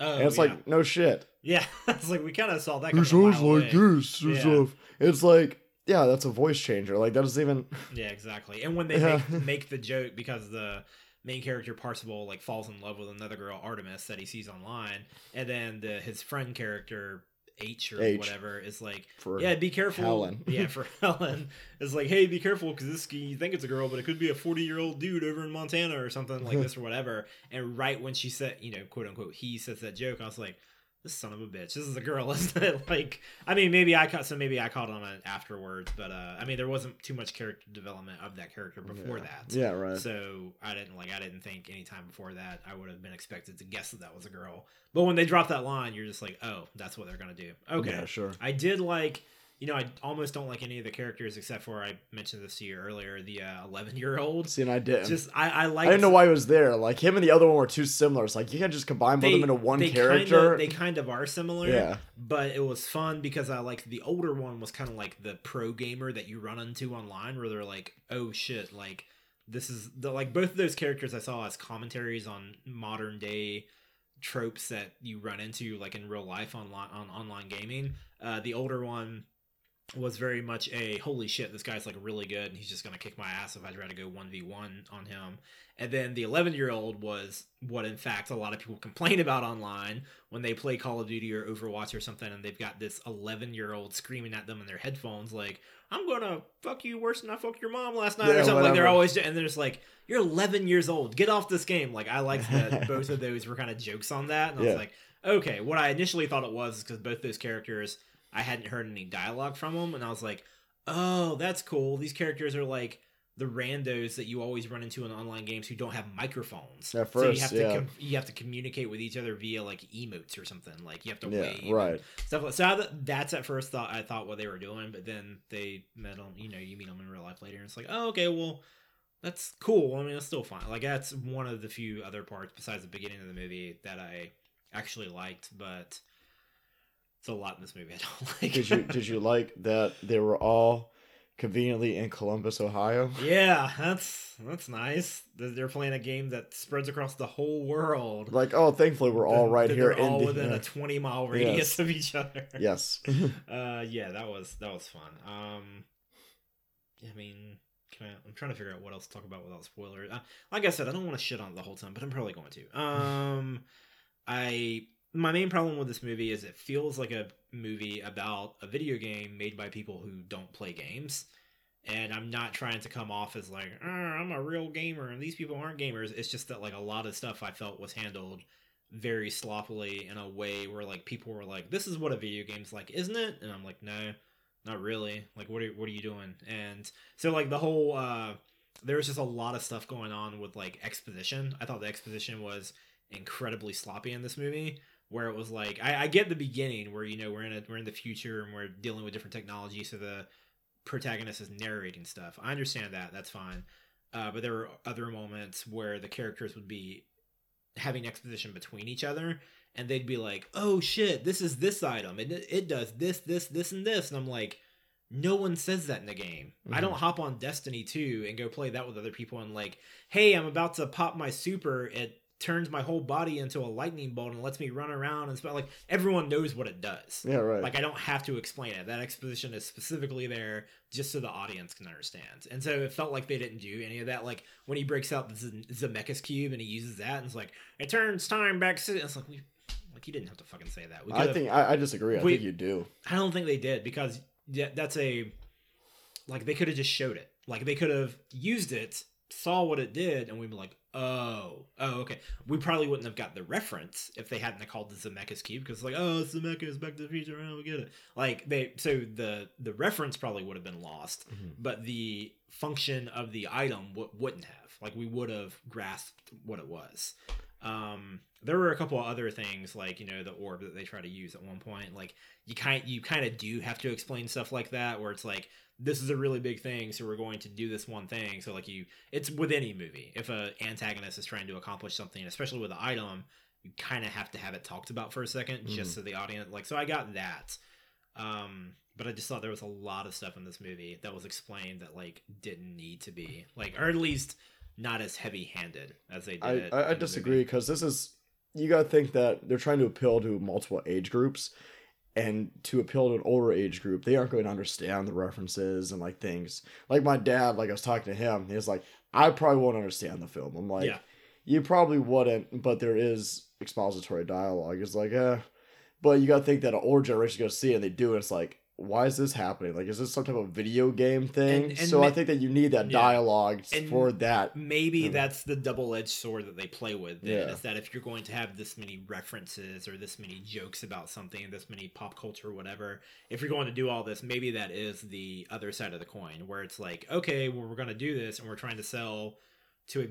Oh, and it's yeah. like no shit. yeah, it's like we kind of saw that. Who coming sounds like away. this? and Yeah. stuff. It's like yeah, that's a voice changer. Like that doesn't even. Yeah, exactly. And when they Yeah. make, make the joke because the main character Parzival like falls in love with another girl Artemis that he sees online, and then the his friend character H or H. whatever is like, For yeah, be careful. Helen. yeah, for Helen It's like, hey, be careful because this you think it's a girl, but it could be a forty year old dude over in Montana or something like this or whatever. And right when she said, you know, quote unquote, he says that joke, I was like. This son of a bitch. This is a girl, isn't it? Like, I mean, maybe I caught so maybe I caught on it afterwards, but uh, I mean, there wasn't too much character development of that character before yeah. that. Yeah, right. So I didn't like I didn't think any time before that I would have been expected to guess that that was a girl. But when they dropped that line, you're just like, oh, that's what they're gonna do. Okay, Yeah, sure. I did like, you know, I almost don't like any of the characters except for I mentioned this to you earlier, the eleven year old. See, and I didn't. Just I I like. I didn't know why he was there. Like him and the other one were too similar. It's like you can't just combine both of them into one character. Kinda, they kind of are similar. yeah, but it was fun because I like the older one was kind of like the pro gamer that you run into online where they're like, oh shit, like this is the like both of those characters I saw as commentaries on modern day tropes that you run into like in real life online on online gaming. Uh, the older one was very much a holy shit, this guy's like really good and he's just gonna kick my ass if I try to go one v one on him. And then the 11 year old was what, in fact, a lot of people complain about online when they play Call of Duty or Overwatch or something, and they've got this 11 year old screaming at them in their headphones, like, I'm gonna fuck you worse than I fucked your mom last night, Yeah, or something. Like, they're always, and they're just like, You're 11 years old, get off this game. Like, I liked that both of those were kind of jokes on that, and I was Yeah. like, Okay, what I initially thought it was because both those characters, I hadn't heard any dialogue from them, and I was like, Oh, that's cool. These characters are like, the randos that you always run into in online games who don't have microphones. At so you first, have yeah. to com- you have to communicate with each other via like emotes or something. Like you have to yeah, wave, right. Stuff like so. I, that's at first thought I thought what they were doing, but then they met them. You know, you meet them in real life later, and it's like, oh, okay, well, that's cool. I mean, it's still fine. Like that's one of the few other parts besides the beginning of the movie that I actually liked, but it's a lot in this movie I don't like. Did you did you like that they were all conveniently in Columbus, Ohio? yeah, that's that's nice. They're playing a game that spreads across the whole world. Like, oh, thankfully we're all right here They're all in within the, a twenty mile radius Yes. of each other. Yes. Uh, yeah, that was that was fun. Um, I mean, can I, I'm trying to figure out what else to talk about without spoilers. Uh, like I said, I don't want to shit on it the whole time, but I'm probably going to. Um, I my main problem with this movie is it feels like a movie about a video game made by people who don't play games. And I'm not trying to come off as like "Uh, I'm a real gamer and these people aren't gamers. It's just that like a lot of stuff I felt was handled very sloppily in a way where like people were like, "This is what a video game's like, isn't it?" And I'm like, "No, not really. Like, what are what are you doing?" And so like the whole uh, there was just a lot of stuff going on with like exposition. I thought the exposition was incredibly sloppy in this movie, where it was like I, I get the beginning where you know we're in a we're in the future and we're dealing with different technology, so the protagonist is narrating stuff. I understand that. That's fine. Uh, but there were other moments where the characters would be having exposition between each other and they'd be like oh shit this is this item it, it does this this this and this and i'm like no one says that in the game i don't hop on destiny 2 and go play that with other people and like hey i'm about to pop my super it turns my whole body into a lightning bolt and lets me run around and stuff like everyone knows what it does yeah, right. like I don't have to explain it. That exposition is specifically there just so the audience can understand. And so it felt like they didn't do any of that. Like when he breaks out the Z- Zemeckis cube and he uses that and it's like it turns time back. To, it's like we like he didn't have to fucking say that. We I think I, I disagree. I We- think you do. I don't think they did because yeah, that's a like they could have just showed it. Like they could have used it, saw what it did, and we'd be like, oh, oh, okay. We probably wouldn't have got the reference if they hadn't called the Zemeckis cube because like, oh, Zemeckis, Back to the Future, oh, we get it. Like they, so the the reference probably would have been lost, Mhm. but the function of the item w- wouldn't have. Like we would have grasped what it was. Um, there were a couple of other things like you know the orb that they try to use at one point. Like you kind you kind of do have to explain stuff like that where it's like this is a really big thing, so we're going to do this one thing. So like you, it's with any movie. If a antagonist is trying to accomplish something, especially with an item, you kind of have to have it talked about for a 2nd just Mhm. so the audience like. So I got that. Um, but I just thought there was a lot of stuff in this movie that was explained that like didn't need to be like, or at least not as heavy-handed as they did. I, I, disagree because this is you got to think that they're trying to appeal to multiple age groups, and to appeal to an older age group, they aren't going to understand the references and like things. Like my dad, like I was talking to him, he was like, "I probably won't understand the film." I'm like, Yeah. "You probably wouldn't," but there is expository dialogue. It's like, eh. But you got to think that an older generation gonna see it and they do, and it's like. Why is this happening? Like, is this some type of video game thing? And- and so I think that you need that dialogue for that. maybe Hmm. that's the double-edged sword that they play with then, Yeah. is that if you're going to have this many references or this many jokes about something this many pop culture or whatever if you're going to do all this maybe that is the other side of the coin where it's like okay well we're going to do this and we're trying to sell to a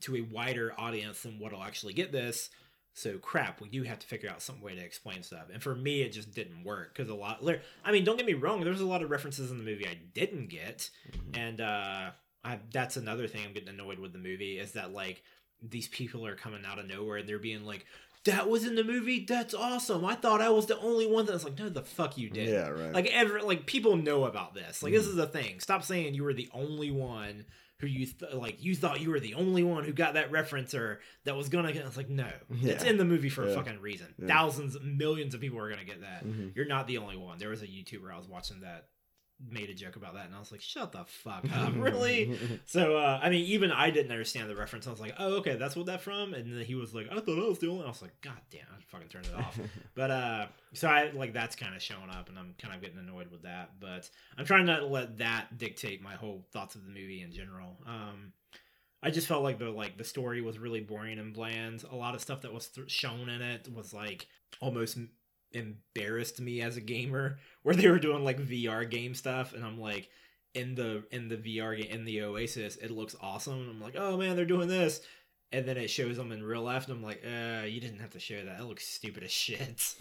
to a wider audience than what'll actually get this so crap we do have to figure out some way to explain stuff. And for me it just didn't work because a lot i mean don't get me wrong there's a lot of references in the movie i didn't get. And uh I, that's another thing i'm getting annoyed with the movie is that like these people are coming out of nowhere and they're being like that was in the movie? That's awesome. I thought i was the only one that's like no the fuck you did Yeah, right. like ever like people know about this. Like this is a thing. Stop saying you were the only one who you th- like you thought you were the only one who got that reference or that was gonna get it's like no. It's in the movie for a fucking reason. Yeah. thousands millions of people are gonna get that. Mhm. you're not the only one. There was a youtuber i was watching that made a joke about that and i was like shut the fuck up really so uh, I mean, even I didn't understand the reference. I was like, "Oh, okay, that's what that from." And then he was like, "I thought I was the only." I was like, "God damn!" I fucking turned it off. but uh, so I like that's kind of showing up, and I'm kind of getting annoyed with that. But I'm trying not to let that dictate my whole thoughts of the movie in general. Um, I just felt like the like the story was really boring and bland. A lot of stuff that was th- shown in it was like almost embarrassed me as a gamer, where they were doing like VR game stuff, and I'm like in the in the VR game in the Oasis, it looks awesome. And I'm like, oh man, they're doing this, and then it shows them in real life, and I'm like, uh, you didn't have to show that. It looks stupid as shit.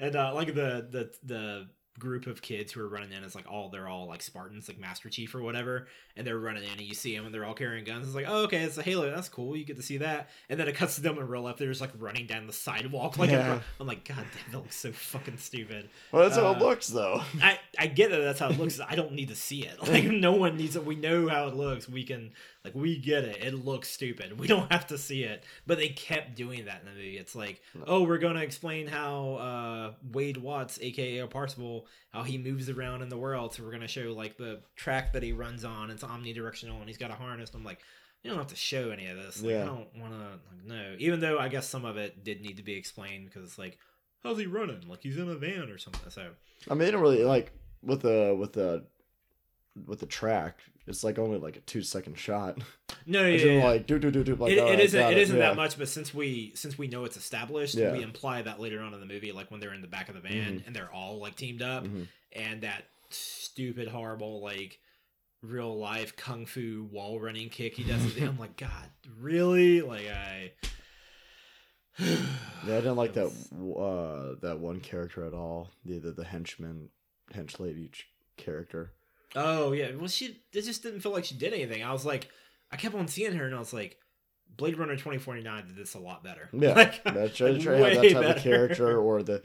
and uh, like the the the group of kids who are running in as like all they're all like Spartans, like Master Chief or whatever, and they're running in and you see them and they're all carrying guns. It's like, oh, okay, it's a Halo. That's cool. You get to see that. And then it cuts to them in real life. They're just like running down the sidewalk. Like, Yeah. I'm like, God damn, that looks so fucking stupid. Well, that's how it Uh, looks, though. I, I get that that's how it looks. I don't need to see it. Like no one needs it. We know how it looks. We can like we get it. It looks stupid. We don't have to see it. But they kept doing that in the movie. It's like, oh, we're gonna explain how uh, Wade Watts, aka Parzival, how he moves around in the world. So we're gonna show like the track that he runs on. It's omnidirectional and he's got a harness. I'm like. You don't have to show any of this. Like, I don't want to like no. Even though I guess some of it did need to be explained because it's like, how's he running? Like he's in a van or something. So I mean, they don't really like with the with the with the track. It's like only like a two second shot. no, yeah, just yeah. like do do do do. Like it, it isn't got it isn't yeah. that much but since we since we know it's established Yeah. we imply that later on in the movie like when they're in the back of the van and they're all like teamed up Mhm. and that stupid horrible like real life kung fu wall running kick he does i'm like god really like i Yeah, I didn't like It that uh that one character at all. The the, the henchman hench lady ch- character. Oh yeah. Well she it just didn't feel like she did anything. I was like i kept on seeing her and i was like blade runner 2049 did this a lot better. Yeah, like, That try, like, try to have that type better. of character or the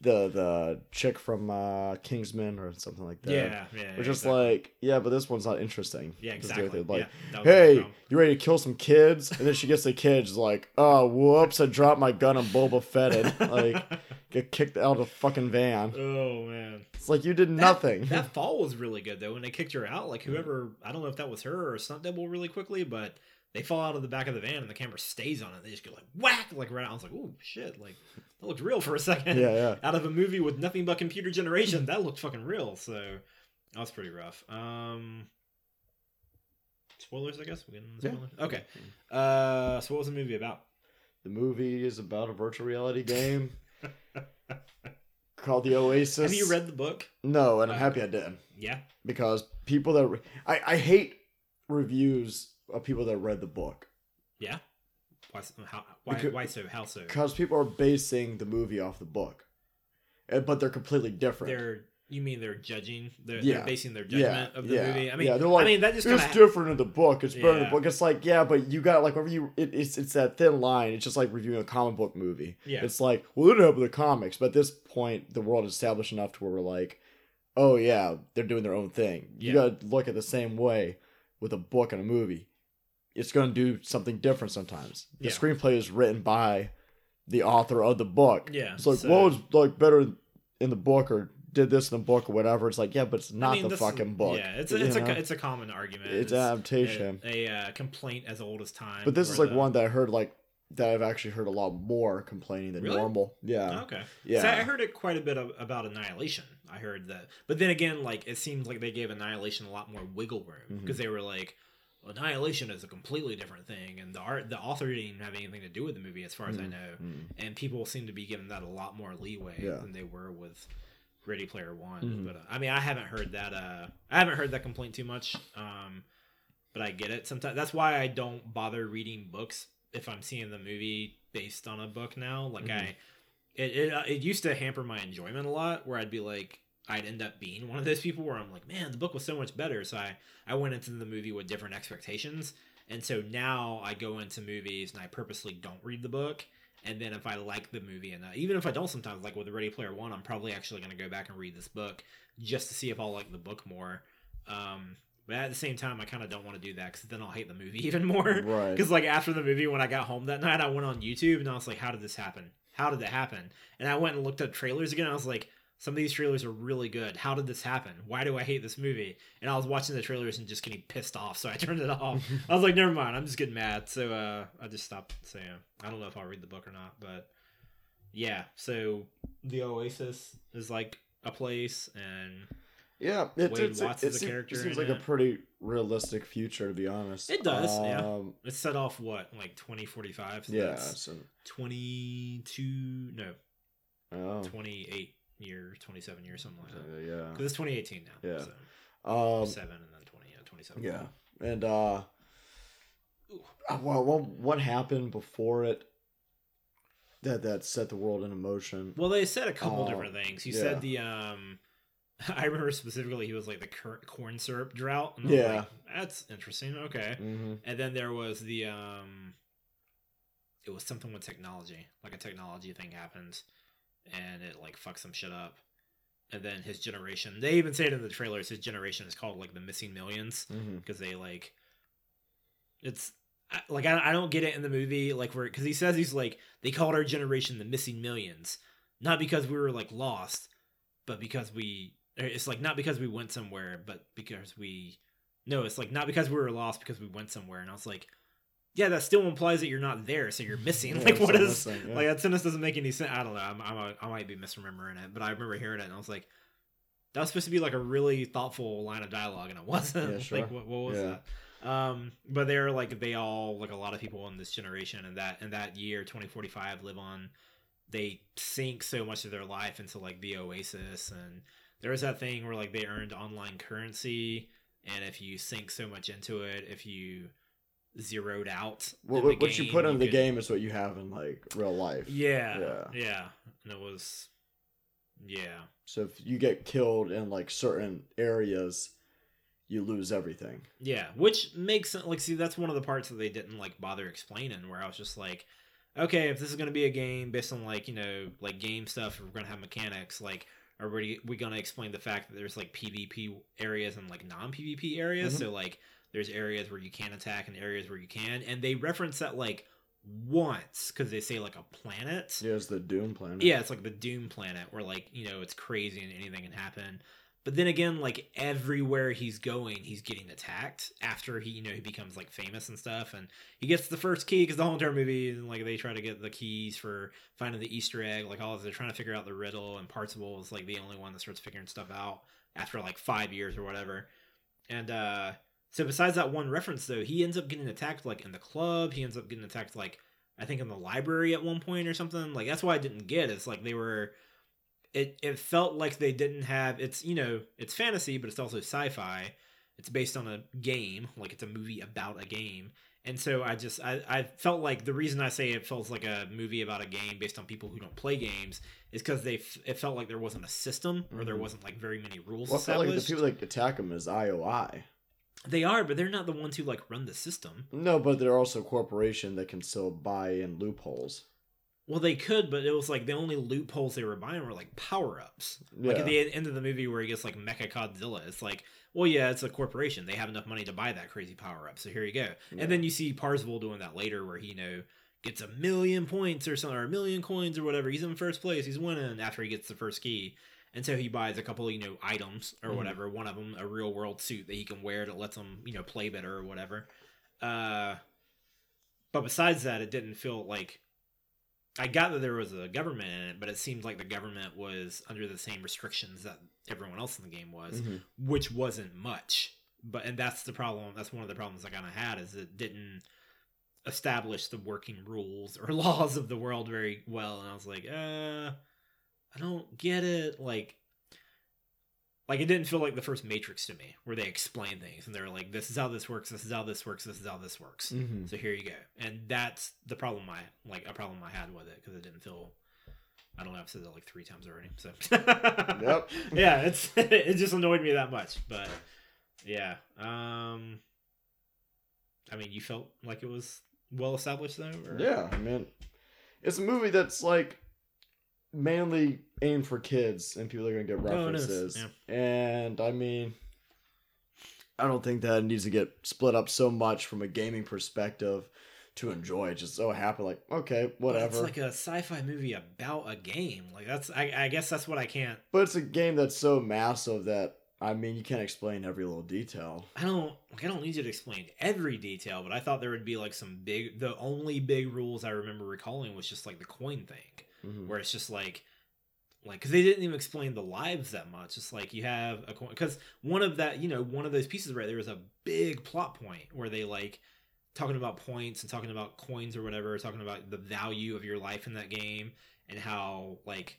the the chick from uh Kingsman or something like that. yeah yeah We're just exactly. like, yeah, but this one's not interesting. yeah exactly Like, yeah, that hey, you ready to kill some kids? And then she gets the kids like, oh, whoops, I dropped my gun and Boba Fetted. Like, get kicked out of the fucking van. Oh man, It's like you did nothing. That, that fall was really good though. When they kicked her out, like whoever I don't know if that was her or stunt double really quickly, but they fall out of the back of the van and the camera stays on it. They just go like whack, like right. out. I was like, oh shit, like that looked real for a second. yeah, yeah. Out of a movie with nothing but computer generation, that looked fucking real. So that was pretty rough. Um, spoilers, I guess. We get into Yeah. spoilers. Okay. Uh, so what was the movie about? The movie is about a virtual reality game called The Oasis. Have you read the book? No, and I'm happy I did. Yeah. because people that re- I, I hate reviews of people that read the book Yeah. Why? so- How? Why? Because- why so? How so? because people are basing the movie off the book, but they're completely different. They're you mean they're judging? They're, Yeah. they're basing their yeah, judgment of the yeah, movie. I mean, yeah, they're like, I mean that just it's different in the book. It's better in the book. It's like, yeah, but you got like whenever you, it, it's it's that thin line. It's just like reviewing a comic book movie. Yeah. It's like, well, it didn't happen in the comics, but at this point, the world is established enough to where we're like, oh yeah, they're doing their own thing. You Yeah. got to look at the same way with a book and a movie. It's going to do something different sometimes. The Yeah. screenplay is written by the author of the book. Yeah, It's like, so- what was like better in the book or did this in the book or whatever? It's like, yeah, but it's not I mean, the this- fucking book. Yeah, it's a, it's a know? it's a common argument. It's adaptation. A, a, uh, complaint as old as time. But this is like the- one that I heard like that I've actually heard a lot more complaining than Really? normal. Yeah. Okay. Yeah. So I heard it quite a bit of, about Annihilation. I heard that, but then again, like it seems like they gave Annihilation a lot more wiggle room because they were like, Annihilation is a completely different thing, and the art, the author didn't even have anything to do with the movie, as far as I Mhm. know. Mm. and people seem to be giving that a lot more leeway Yeah. than they were with Ready Player One. Mhm. But uh, I mean, I haven't heard that. Uh, I haven't heard that complaint too much. Um, but I get it. Sometimes that's why I don't bother reading books if I'm seeing the movie based on a book now. Like Mhm. I, it it, uh, it used to hamper my enjoyment a lot. Where I'd be like. I'd end up being one of those people where I'm like, man, the book was so much better. So I, I went into the movie with different expectations. And so now I go into movies and I purposely don't read the book. And then if I like the movie and even if I don't sometimes like with Ready Player One, I'm probably actually going to go back and read this book just to see if I'll like the book more. Um, but at the same time, I kind of don't want to do that because then I'll hate the movie even more. Right. Because like after the movie, when I got home that night, I went on YouTube and I was like, "How did this happen? How did that happen?" And I went and looked up trailers again. I was like, "Some of these trailers are really good. How did this happen? Why do I hate this movie?" And I was watching the trailers and just getting pissed off, so I turned it off. I was like, "Never mind. I'm just getting mad." So uh, I just stopped saying. I don't know if I'll read the book or not, but yeah. So the Oasis is like a place, and Yeah, it, Wade it's, Watts it, is a seems- character It seems in like a pretty realistic future, to be honest. It does, yeah. Um, it's set off what like 2045. So yeah. So, 22 no oh, 28 years 27 years something like that uh, yeah. because it's 2018 now Yeah. so Um, seven and then 20 yeah 27 yeah, and uh, uh, well, what what happened before it? That that set the world in motion. well they said a couple Oh, different things you yeah. said the um I remember specifically he was like the corn syrup drought. And Yeah. like, that's interesting. Okay. Mm-hmm. And then there was the um, it was something with technology, like a technology thing happened, and it like fucks some shit up. And then his generation, they even say it in the trailers. His generation is called like the missing millions Mm-hmm. because they like it's like I, I don't get it in the movie like where because he says he's like they called our generation the missing millions not because we were like lost but because we it's like not because we went somewhere but because we no it's like not because we were lost because we went somewhere and i was like yeah that still implies that you're not there so you're missing Yeah, like what is missing, yeah. like that sentence doesn't make any sense i don't know I'm, I'm a, i might be misremembering it but i remember hearing it and i was like that was supposed to be like a really thoughtful line of dialogue and it wasn't Yeah, sure. like what, what was that um but they're like they all like a lot of people in this generation and that in that year 2045 live on they sink so much of their life into like the oasis and there was that thing where like they earned online currency and if you sink so much into it if you zeroed out What, what, what you put in the could- game is what you have in like real life. yeah Yeah. yeah and it was yeah So if you get killed in like certain areas, you lose everything. Yeah, which makes sense. Like, see, that's one of the parts that they didn't like bother explaining. Where I was just like, okay, if this is gonna be a game based on like you know like game stuff, we're gonna have mechanics. Like, are we we gonna explain the fact that there's like PvP areas and like non PvP areas? Mhm. So like, there's areas where you can attack and areas where you can, and they reference that like once because they say like a planet. Yeah, it's the Doom planet. Yeah, it's like the Doom planet where like, you know, it's crazy and anything can happen. But then again, like everywhere he's going, he's getting attacked after he, you know, he becomes like famous and stuff. And he gets the first key because the whole entire movie, like they try to get the keys for finding the Easter egg, like all this, they're trying to figure out the riddle. And Parzival is like the only one that starts figuring stuff out after like five years or whatever. And uh so besides that one reference though, he ends up getting attacked like in the club. He ends up getting attacked like I think in the library at one point or something. Like that's why I didn't get. It. It's like they were. It it felt like they didn't have. It's you know it's fantasy, but it's also sci-fi. It's based on a game, like it's a movie about a game. And so I just I, I felt like the reason I say it feels like a movie about a game based on people who don't play games is because they f- it felt like there wasn't a system or there Mhm. wasn't like very many rules Well, I feel like the established. people that attack them is IOI. They are, but they're not the ones who like run the system. No, but they're also a corporation that can still buy in loopholes. Well, they could, but it was like the only loopholes they were buying were like power ups. Yeah. Like at the end of the movie where he gets like Mecha Godzilla, it's like, well, yeah, it's a corporation. They have enough money to buy that crazy power up. So here you go. Yeah. And then you see Parzival doing that later where he, you know, gets a million points or something, or a million coins or whatever. He's in first place. He's winning after he gets the first key. And so he buys a couple, you know, items or Mhm. whatever. One of them, a real world suit that he can wear that lets him, you know, play better or whatever. Uh, but besides that, it didn't feel like I got that there was a government in it, but it seemed like the government was under the same restrictions that everyone else in the game was, Mhm. which wasn't much. But and that's the problem. That's one of the problems I kind of had is it didn't establish the working rules or laws of the world very well. And I was like, uh, I don't get it. Like, like it didn't feel like the first Matrix to me, where they explain things and they're like, "This is how this works. This is how this works. This is how this works." Mhm. So here you go, and that's the problem I like a problem I had with it because it didn't feel. I don't know. I've said that like three times already. So. Yep. yeah, it's it just annoyed me that much, but yeah. Um. I mean, you felt like it was well established though. Or? Yeah, I mean, it's a movie that's like mainly aimed for kids and people are gonna get Oh, it is, references. And I mean, I don't think that needs to get split up so much from a gaming perspective to enjoy. Just so happy, like okay, But whatever. It's like a sci-fi movie about a game. Like that's. I, I guess that's what I can't. but it's a game that's so massive that I mean, you can't explain every little detail. I don't like. I don't need you to explain every detail, but I thought there would be like some big. The only big rules I remember recalling was just like the coin thing. Mhm. where it's just like like because they didn't even explain the lives that much. It's like you have a coin because one of that you know one of those pieces right there was a big plot point where they like talking about points and talking about coins or whatever talking about the value of your life in that game and how like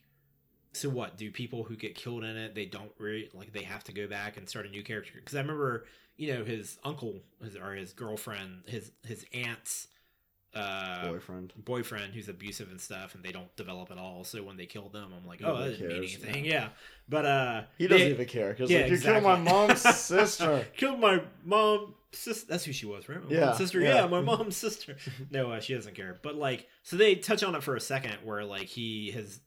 so what do people who get killed in it they don't really like they have to go back and start a new character? Because i remember you know his uncle his, or his girlfriend his his aunt's uh, boyfriend. boyfriend who's abusive and stuff, and they don't develop at all. So when they kill them, I'm like, oh, Nobody that didn't mean cares, anything. Yeah, but uh, He doesn't they- even care because Yeah, like you killed my mom's sister. killed my mom. sister that's who she was, right? My Yeah, sister. yeah. Yeah. my mom's sister. No, uh, she doesn't care. But like, so they touch on it for a second, where like he his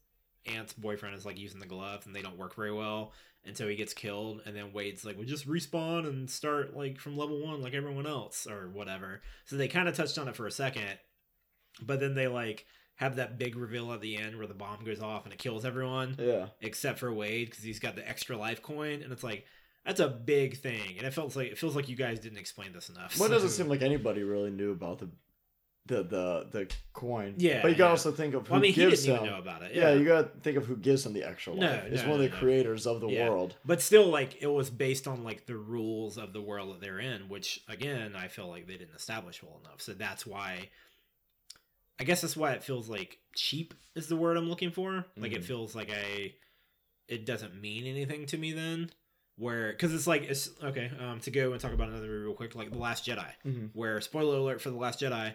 aunt's boyfriend is like using the glove, and they don't work very well, and so he gets killed. And then Wade's like, "We just respawn and start like from level one, like everyone else, or whatever." So they kind of touched on it for a second, but then they like have that big reveal at the end where the bomb goes off and it kills everyone Yeah. except for Wade because he's got the extra life coin, and it's like that's a big thing, and it feels like it feels like you guys didn't explain this enough. Well, it So- doesn't seem like anybody really knew about the the the the coin. Yeah, but you gotta yeah. also think of who Well, I mean, he gives didn't him. even know about it. yeah. Yeah, you gotta think of who gives him the extra No, life. it's no, one of the no. creators of the Yeah. world. but still, like it was based on like the rules of the world that they're in, which again, I feel like they didn't establish well enough. So that's why. I guess that's why it feels like cheap is the word I'm looking for. Like it Mhm. feels like I, it doesn't mean anything to me then. Where, because it's like it's okay. Um, to go and talk about another movie real quick, like the Last Jedi. Mhm. where spoiler alert for the last jedi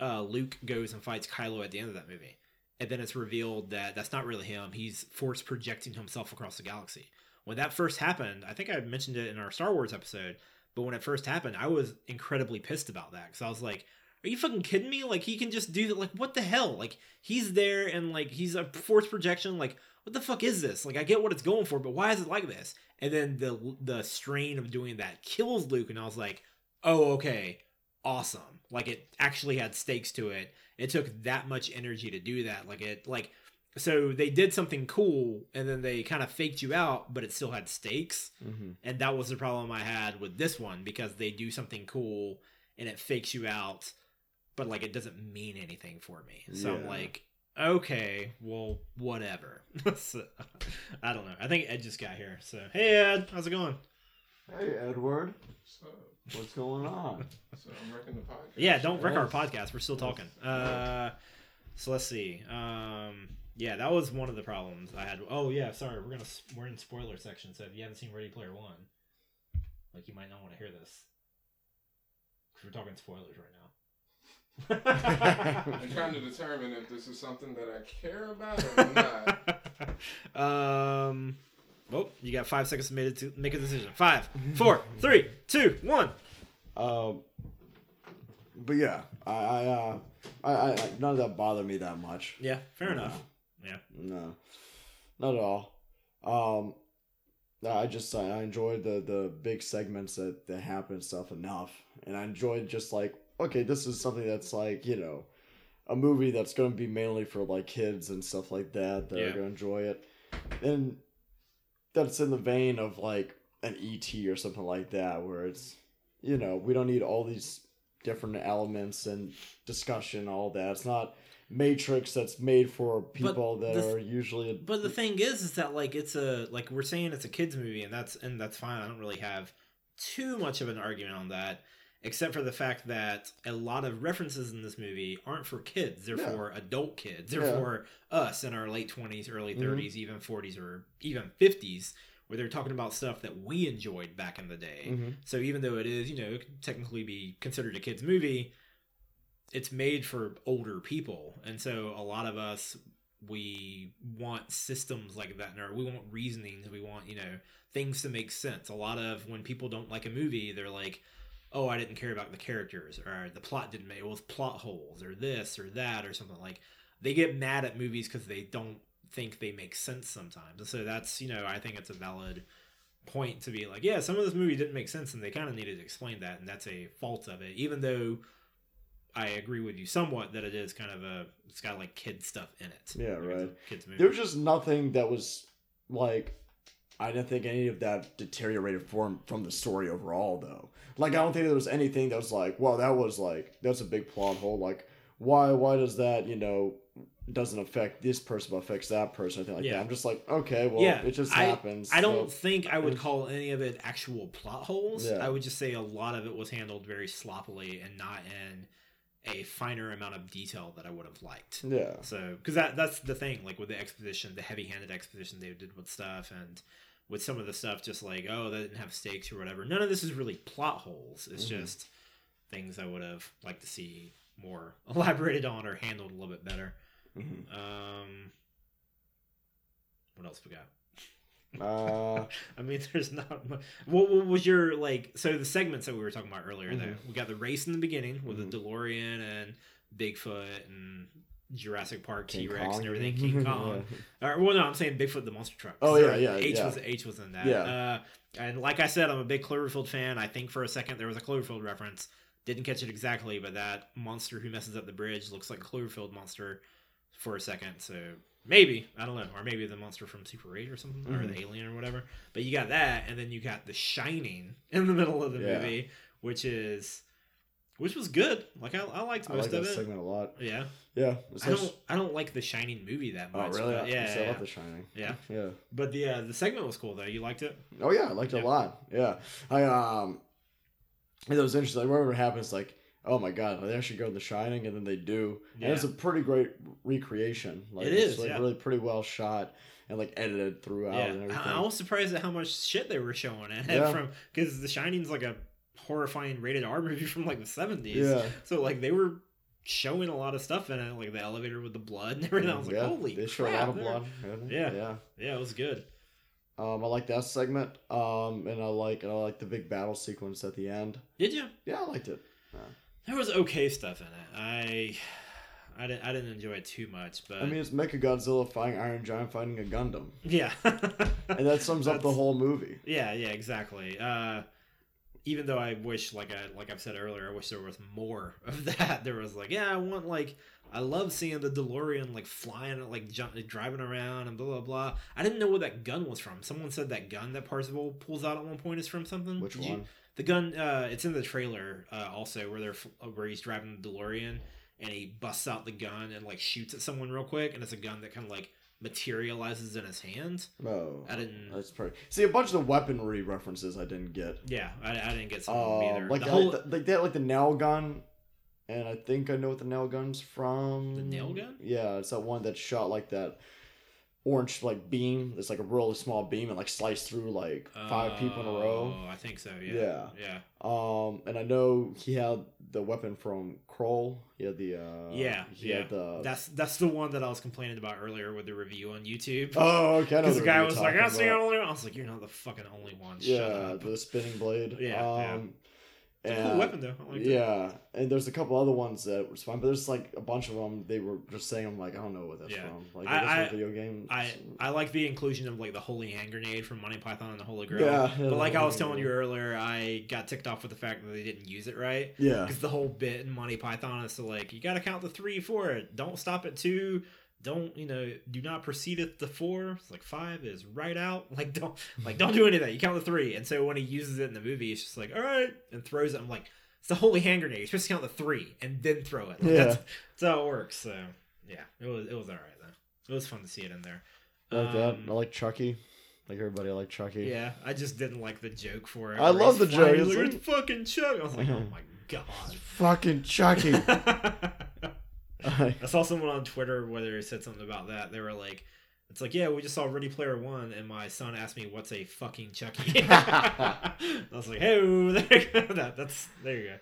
uh, luke goes and fights kylo at the end of that movie. And then it's revealed that that's not really him. He's force projecting himself across the galaxy. When that first happened i think i mentioned it in our star wars episode but when it first happened i was incredibly pissed about that because i was like are you fucking kidding me? Like he can just do that. Like what the hell? Like he's there and like he's a force projection. Like what the fuck is this? Like i get what it's going for but why is it like this? And then the the strain of doing that kills luke and i was like oh okay awesome. Like it actually had stakes to it. It took that much energy to do that. Like it like so they did something cool and then they kind of faked you out but it still had stakes. Mhm. and that was the problem i had with this one because they do something cool and it fakes you out but like it doesn't mean anything for me. So i'm like okay well whatever. So, i don't know. I think ed just got here. So hey ed. How's it going? Hey Edward, So, what's going on? so I'm wrecking the podcast. Yeah, don't wreck our podcast. We're still talking. Uh, so let's see. Um, yeah, that was one of the problems I had. Oh yeah, sorry. We're gonna we're in spoiler section. So if you haven't seen Ready Player One, like you might not want to hear this because we're talking spoilers right now. I'm trying to determine if this is something that I care about or not. um. Well, you got five seconds to make, it to make a decision. Five, four, three, two, one. Um, but yeah, I, I, uh, I, I, none of that bothered me that much. Yeah, fair enough. Yeah. No, not at all. Um, no, I just I I enjoyed the the big segments that that happen stuff enough, and I enjoyed just like okay, this is something that's like you know, a movie that's going to be mainly for like kids and stuff like that that Yeah. are going to enjoy it, and that's in the vein of like an ET or something like that, where it's you know we don't need all these different elements and discussion all that. It's not Matrix that's made for people that the- are usually But the thing is, is that like it's a like we're saying it's a kids movie, and that's and that's fine. I don't really have too much of an argument on that, except for the fact that a lot of references in this movie aren't for kids; they're for adult kids. They're Yeah. for us in our late twenties, early Mhm. 30s even forties, or even fifties, where they're talking about stuff that we enjoyed back in the day. Mhm. So even though it is, you know, it could technically be considered a kids movie, it's made for older people, and so a lot of us we want systems like that, in or we want reasonings. We want you know things to make sense. A lot of when people don't like a movie, they're like, "Oh, I didn't care about the characters, or the plot didn't make it was plot holes, or this or that, or something like." They get mad at movies because they don't think they make sense sometimes. And so that's you know I think it's a valid point to be like, yeah, some of this movie didn't make sense, and they kind of needed to explain that, and that's a fault of it. Even though I agree with you somewhat that it is kind of a it's got like kid stuff in it. Yeah, right. Kids movie. There was just nothing that was like I didn't think any of that deteriorated from from the story overall though. Like I don't think there was anything that was like, well, that was like that's a big plot hole. Like why why does that, you know, doesn't affect this person but affects that person, I think like Yeah. that. I'm just like, okay, well Yeah, it just I- happens. I don't so- think I would call any of it actual plot holes. Yeah. I would just say a lot of it was handled very sloppily and not in a finer amount of detail that I would have liked. Yeah. So, because that that's the thing, like with the exposition, the heavy-handed exposition they did with stuff, and with some of the stuff, just like oh, that didn't have stakes or whatever. None of this is really plot holes. It's Mhm. just things I would have liked to see more elaborated on or handled a little bit better. Mhm. Um, what else we got? Uh, I mean, there's not. Much. What, what was your like? So the segments that we were talking about earlier, though, Mhm. we got the race in the beginning with Mhm. the DeLorean and Bigfoot and Jurassic Park, T Rex, and everything. King Kong. Or, well, no, I'm saying Bigfoot the monster truck. Oh, yeah, yeah, H yeah. was H was in that. Yeah. Uh, and like I said, I'm a big Cloverfield fan. I think for a second there was a Cloverfield reference. Didn't catch it exactly, but that monster who messes up the bridge looks like a Cloverfield monster for a second. So maybe I don't know, or maybe the monster from Super Eight or something, or Mhm. the alien or whatever. But you got that, and then you got The Shining in the middle of the Yeah. movie, which is which was good. Like I, I liked I most like that of it. segment a lot. Yeah, Yeah. I don't I don't like the Shining movie that much. Oh, really? but yeah, I yeah, love yeah. The Shining. Yeah. Yeah. But the uh, the segment was cool though. You liked it? Oh yeah, I liked it a lot. Yeah, I um, it was interesting. I remember it happens like, oh my god, they actually go to The Shining, and then they do, and it's a pretty great recreation. Like, It it's like yeah. really pretty well shot and like edited throughout yeah. and everything. I, I was surprised at how much shit they were showing it Yeah. from because The Shining's like a horrifying rated R movie from like the seventies. yeah, So like they were showing a lot of stuff in it, like the elevator with the blood and everything. I was like, yeah, holy they crap! a lot of blood. Yeah. yeah. Yeah, it was good. Um, I like that segment. Um, and I like and I like the big battle sequence at the end. Did you? Yeah, I liked it. There was okay stuff in it. I. I didn't, I didn't enjoy it too much, but I mean, it's Mecha Godzilla fighting Iron Giant fighting a Gundam, yeah, and that sums up the whole movie. Yeah, yeah, exactly. Uh, even though I wish, like I like I've said earlier, I wish there was more of that. There was like, yeah, I want like I love seeing the DeLorean like flying, like jump, driving around and blah blah blah. I didn't know where that gun was from. Someone said that gun that Parzival pulls out at one point is from something. Which you- one? the gun. Uh, it's in the trailer uh, also where they're uh, where he's driving the DeLorean and he busts out the gun and like shoots at someone real quick, and it's a gun that kind of like materializes in his hand. No, I didn't. that's pretty. See, a bunch of the weaponry references I didn't get. Yeah, I, I didn't get some of them Um, either. like the the, whole like, the, like they had like the nail gun, and I think I know what the nail gun's from. The nail gun? Yeah, it's that one that shot like that orange like beam. It's like a really small beam and like sliced through like five people in a row. Oh, I think so. Yeah. Yeah. Yeah. Um, and I know he had the weapon from Krull. He had the uh, Yeah, He yeah. had the. That's that's the one that I was complaining about earlier with the review on YouTube. oh, okay. Because the guy was like, "That's the only one." I was like, "You're not the fucking only one." Shut Yeah, up. the spinning blade. Yeah, yeah. Um, and- cool weapon though. It. Yeah, and there's a couple other ones that were fine, but there's like a bunch of them. They were just saying, "I'm like, I don't know what that's Yeah. from." Like, I- I, video game. I I like the inclusion of like the holy hand grenade from Monty Python and the Holy Grail. Yeah, yeah, but like I was telling you earlier, I got ticked off with the fact that they didn't use it right. yeah, Because the whole bit in Monty Python is to like, you gotta count the three for it. Don't stop at two. Don't you know? Do not proceed at the four. It's like five is right out. Like don't like don't do any of that. You count the three. And so when he uses it in the movie, it's just like all right, and throws it. I'm like, it's the holy hand grenade. You're supposed to count the three and then throw it. Like, Yeah. that's, that's how it works. So yeah, it was it was all right though. It was fun to see it in there. I like that. Um, I like Chucky. Like everybody, I like Chucky. Yeah, I just didn't like the joke for it. I love the joke. Like, it's fucking Chuck. I was like, oh my god. Fucking Chucky. I saw someone on Twitter where they said something about that. They were like, "It's like, yeah, we just saw Ready Player One, and my son asked me what's a fucking Chucky." I was like, "Hey, there. That, that's there you go."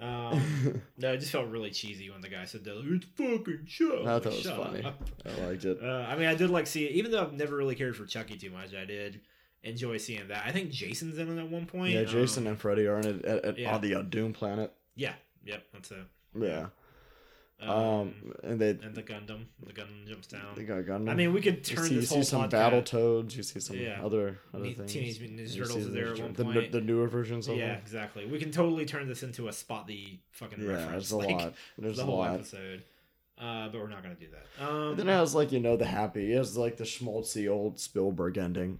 Um, no, it just felt really cheesy when the guy said that. It's fucking Chuck. I thought it was funny. up. I liked it. Uh, I mean, I did like see it, even though I've never really cared for Chucky too much. I did enjoy seeing that. I think Jason's in it at one point. Yeah, Jason Um, and Freddy are in it at, at, yeah. on the uh, Doom planet. yeah, yep, that's it. Yeah. Um, Um, and they and the Gundam, the Gundam jumps down. they got Gundam. I mean, we could you turn see, you see some podcast- battle toads. You see some Yeah. other other things. Teenage Mutant Ninja Turtles is there at one the, point. the newer versions of yeah, them. exactly. We can totally turn this into a spot the fucking Yeah, reference. there's a like, lot. There's the a whole lot. episode. Uh, but we're not gonna do that. Um, then it has like you know the happy. It has like the schmaltzy old Spielberg ending.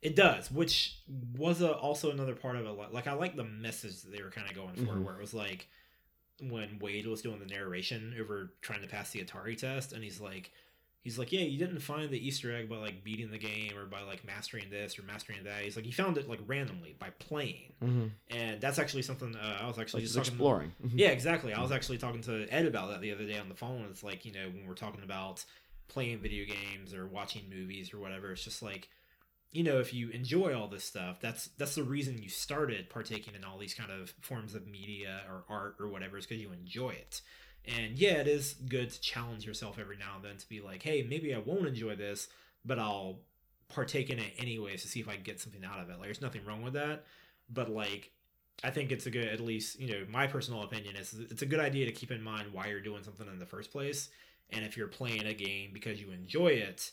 It does, which was a, also another part of it. Like- Like I like the message that they were kind of going for, Mhm. where it was like when Wade was doing the narration over trying to pass the Atari test, and he's like, he's like, yeah, you didn't find the Easter egg by like beating the game or by like mastering this or mastering that. He's like, you found it like randomly by playing, Mm-hmm. and that's actually something uh, I was actually Like just just talking- exploring. yeah, exactly. I was actually talking to Ed about that the other day on the phone. It's like, you know, when we're talking about playing video games or watching movies or whatever, it's just like you know, if you enjoy all this stuff, that's that's the reason you started partaking in all these kind of forms of media or art or whatever, is because you enjoy it. And yeah, it is good to challenge yourself every now and then to be like, hey, maybe I won't enjoy this, but I'll partake in it anyways to see if I can get something out of it. Like, there's nothing wrong with that. But like, I think it's a good, at least you know, my personal opinion is it's a good idea to keep in mind why you're doing something in the first place. And if you're playing a game because you enjoy it,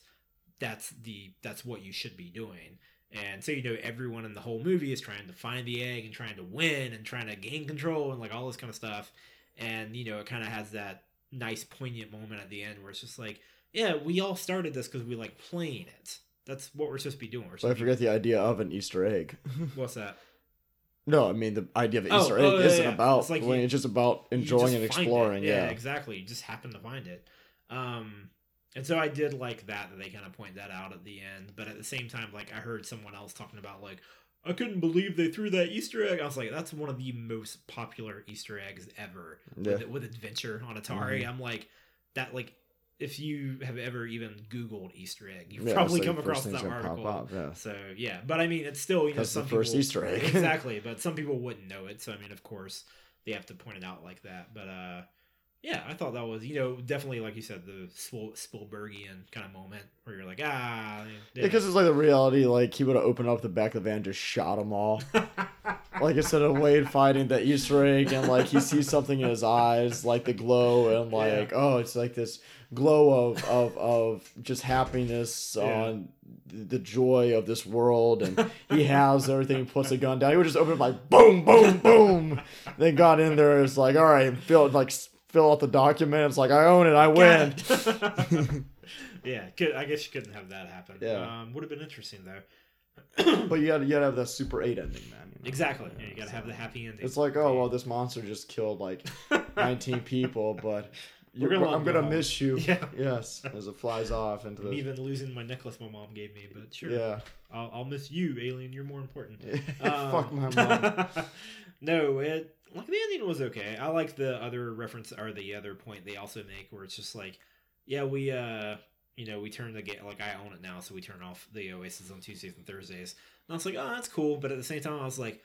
that's the that's what you should be doing. And so you know everyone in the whole movie is trying to find the egg and trying to win and trying to gain control and like all this kind of stuff. And you know it kind of has that nice poignant moment at the end where it's just like, yeah, we all started this because we like playing it. That's what we're supposed to be doing. But I forget the idea of an Easter egg. what's that? no, I mean the idea of an Oh, Easter oh, egg yeah, isn't yeah. about It's like you- it's just about enjoying just and exploring. Yeah, Yeah. exactly. You just happen to find it. Um, and so I did like that that they kind of point that out at the end. But at the same time, like I heard someone else talking about like I couldn't believe they threw that Easter egg. I was like, that's one of the most popular Easter eggs ever Yeah. with, with Adventure on Atari. I'm like that like. If you have ever even Googled Easter egg, you've Yeah, probably like come across that article. up, yeah. So yeah, but I mean, it's still you know That's the some first Easter egg. exactly. But some people wouldn't know it, so I mean, of course, they have to point it out like that. But uh, yeah, I thought that was you know definitely like you said the Spiel- Spielbergian kind of moment where you're like ah, yeah. Because it's like the reality, like he would have opened up the back of the van, and just shot them all. like instead of Wade finding the Easter egg, and like he sees something in his eyes, like the glow, and like oh, it's like this glow of of of just happiness Yeah. on the joy of this world, and he has everything, puts a gun down. He would just open it like boom, boom, boom. then got in there, it's like all right, fill like fill out the document. It's like I own it, I win. God. yeah, could, I guess you couldn't have that happen. Yeah. um, would have been interesting though. But you gotta, you gotta have that Super 8 ending, man. you know? Exactly. Yeah, you gotta have the happy ending. It's like, oh, well, this monster just killed like 19 people, but you're, gonna I'm gonna home. me you. Yeah. Yes, as it flies off into the. even losing my necklace my mom gave me, but sure. Yeah. I'll, I'll miss you, alien. You're more important. Fuck my Um, mom. no, it like the ending was okay. I like the other reference or the other point they also make where it's just like, yeah, we uh, you know, we turn the game like I own it now, so we turn off the Oasis on Tuesdays and Thursdays. And I was like, oh, that's cool. But at the same time, I was like,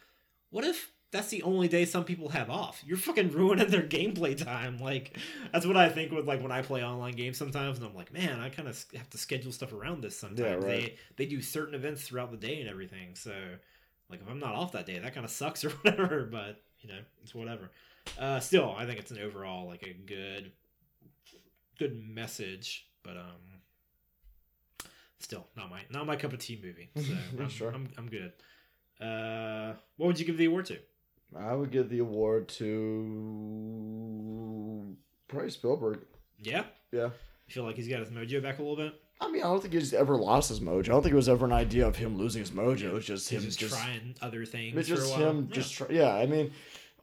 what if that's the only day some people have off? You're fucking ruining their gameplay time. Like that's what I think with like when I play online games sometimes, and I'm like, man, I kind of have to schedule stuff around this sometimes. right. They they do certain events throughout the day and everything, so like if I'm not off that day, that kind of sucks or whatever. But you know, it's whatever. Uh, still, I think it's an overall like a good, good message. But um, still not my not my cup of tea movie. So I'm, Sure. I'm I'm good. Uh, what would you give the award to? I would give the award to probably Spielberg. Yeah, Yeah. you feel like he's got his mojo back a little bit. I mean, I don't think he's ever lost his mojo. I don't think it was ever an idea of him losing his mojo. It was just him just, just, trying other things. It's just him Yeah. just try, yeah. I mean,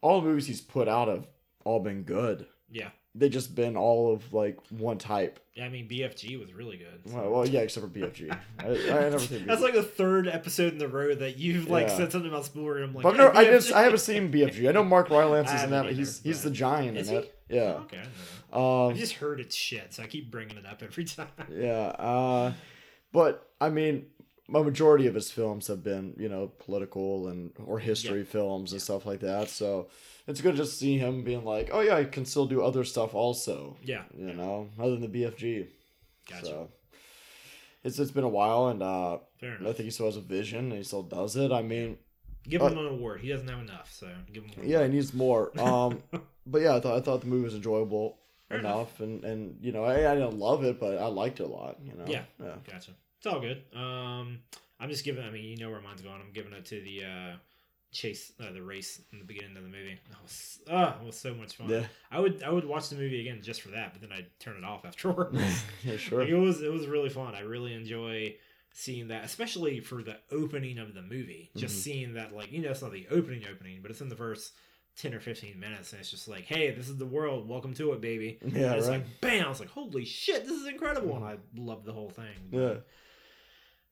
all the movies he's put out have all been good. yeah. They just been all of like one type. Yeah, I mean BFG was really good. so- Well, well yeah, except for BFG. I, I never think. That's like the third episode in the row that you've like Yeah. said something about Spielberg. and I'm like, But no, I just I haven't seen BFG. I know Mark Rylance is in that. He's either, he's the giant in it. Yeah. Okay, I. Um, I've just heard it's shit, so I keep bringing it up every time. yeah. Uh, but I mean, my majority of his films have been you know political and or history films and stuff like that. So it's good to just see him being like, oh yeah, I can still do other stuff also. Yeah, You know, other than the BFG. gotcha. So it's it's been a while, and uh, I think he still has a vision, and he still does it. I mean, Give uh, him an award. He doesn't have enough, so give him. Yeah, he needs more. Um, but yeah, I thought I thought the movie was enjoyable Fair enough, and and you know, I, I didn't love it, but I liked it a lot. You know, Yeah. yeah. Gotcha. It's all good. Um, I'm just giving. I mean, you know where mine's going. I'm giving it to the uh, chase, uh, the race in the beginning of the movie. That was, ah, it was so much fun. Yeah. I would, I would watch the movie again just for that, but then I'd turn it off afterwards. yeah, sure. Like, it was, it was really fun. I really enjoy seeing that, especially for the opening of the movie. Just Mhm. seeing that, like, you know, it's not the opening opening, but it's in the first. 10 or 15 minutes and it's just like hey this is the world welcome to it baby Yeah, and it's right. like bam i was like holy shit this is incredible and i loved the whole thing Yeah.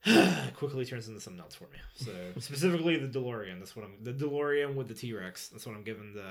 quickly turns into something else for me. So specifically the DeLorean. That's what I'm. The DeLorean with the T Rex. That's what I'm giving the.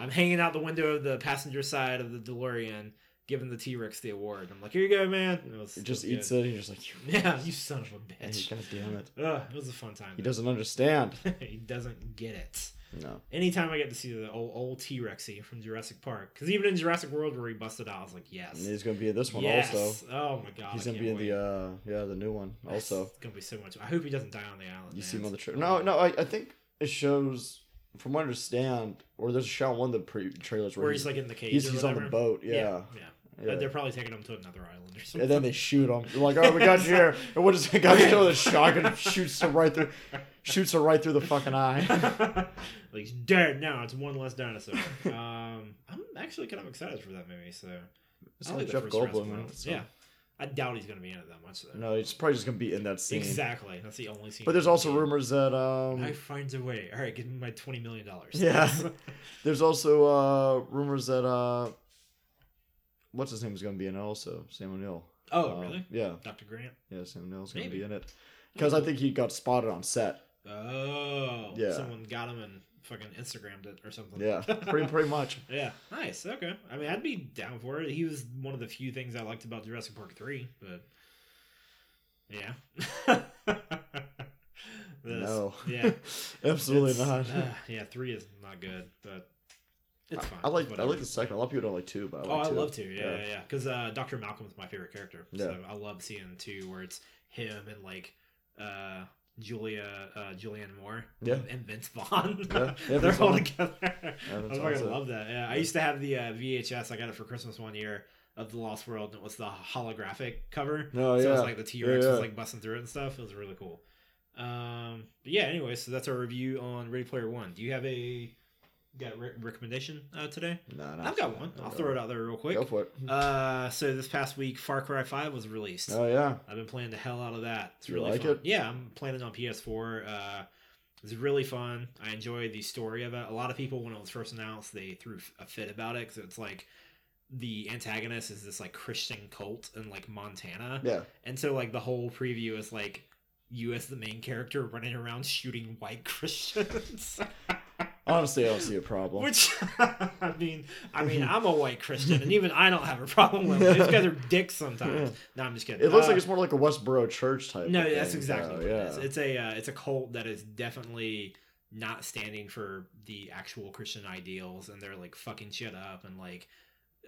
I'm hanging out the window of the passenger side of the DeLorean, giving the T Rex the award. I'm like, here you go, man. It, was, He just it eats good. it. And you're just like, Yeah, you son of a bitch. God damn it. Ugh, it was a fun time. He doesn't understand. he doesn't get it. No. Anytime I get to see the old, old T Rexy from Jurassic Park, because even in Jurassic World where he busted out, I was like, yes, And he's gonna be in this one yes. also. Oh my god, He's gonna be in wait. the uh yeah the new one also. It's gonna be so much. I hope he doesn't die on the island. You man. see him on the trailer. No, no, I, I think it shows from what I understand, or there's a shot in one of the pre trailers where, where he's like in the cage. he's, or he's on the boat. Yeah, Yeah. yeah. yeah. They're probably taking him to another island or something. And then they shoot him. They're like, "Oh, we got you here." And what is the guy with a shotgun and shoots him right through, shoots her right through the fucking eye. he's dead now. It's one less dinosaur. um, I'm actually kind of excited for that movie. So It's I like Jeff Goldblum. so- Yeah, I doubt he's gonna be in it that much though. No, he's probably just gonna be in that scene. Exactly. That's the only scene. But there's also rumors that um, I finds a way. All right, give me my twenty million dollars. Yeah. there's also uh rumors that uh, what's his name is gonna be in it also. Sam O'Neill. oh, Uh, really? Yeah, Dr. Grant. yeah. Sam O'Neill's gonna be in it because I think he got spotted on set. Oh, Yeah. Someone got him and fucking Instagrammed it or something. Yeah, pretty pretty much. yeah. Nice. Okay. I mean, I'd be down for it. He was one of the few things I liked about Jurassic Park three, but yeah. No. Yeah. Absolutely not. uh, yeah, three is not good, but it's fine. I like I like the second. A lot of people don't like two, but I Oh, like I two. love to. Yeah, yeah, yeah. Because uh, Dr. Malcolm's my favorite character. So Yeah. I love seeing two where it's him and like uh, Julia, uh, Julianne Moore, Yeah. and Vince Vaughn. Yeah, yeah, They're all together. I fucking love that. Yeah, I used to have the uh, VHS. I got it for Christmas one year of the Lost World, and it was the holographic cover. Oh, so it was like the T Rex Yeah, was like busting through it and stuff. It was really cool. Um, but yeah. Anyway, so that's our review on Ready Player One. Do you have a got a re- recommendation uh, today? No, no, I've got one. I'll throw it out there real quick. Go for it. Uh, so this past week, Far Cry Five was released. Oh yeah. I've been playing the hell out of that. It's You really like fun. it? Yeah, I'm playing it on PS4. Uh, it's really fun. I enjoy the story of it. A lot of people, when it was first announced, they threw a fit about it because it's like the antagonist is this like Christian cult in like Montana, Yeah. and so like the whole preview is like you as the main character running around shooting white Christians. Honestly, I don't see a problem. Which I mean, I mean, I'm a white Christian, and even I don't have a problem with it. These guys are dicks sometimes. No, I'm just kidding. it looks Uh, like it's more like a Westboro church type. no, that's thing, exactly what yeah. it is. It's a uh, it's a cult that is definitely not standing for the actual Christian ideals, and they're like fucking shit up, and like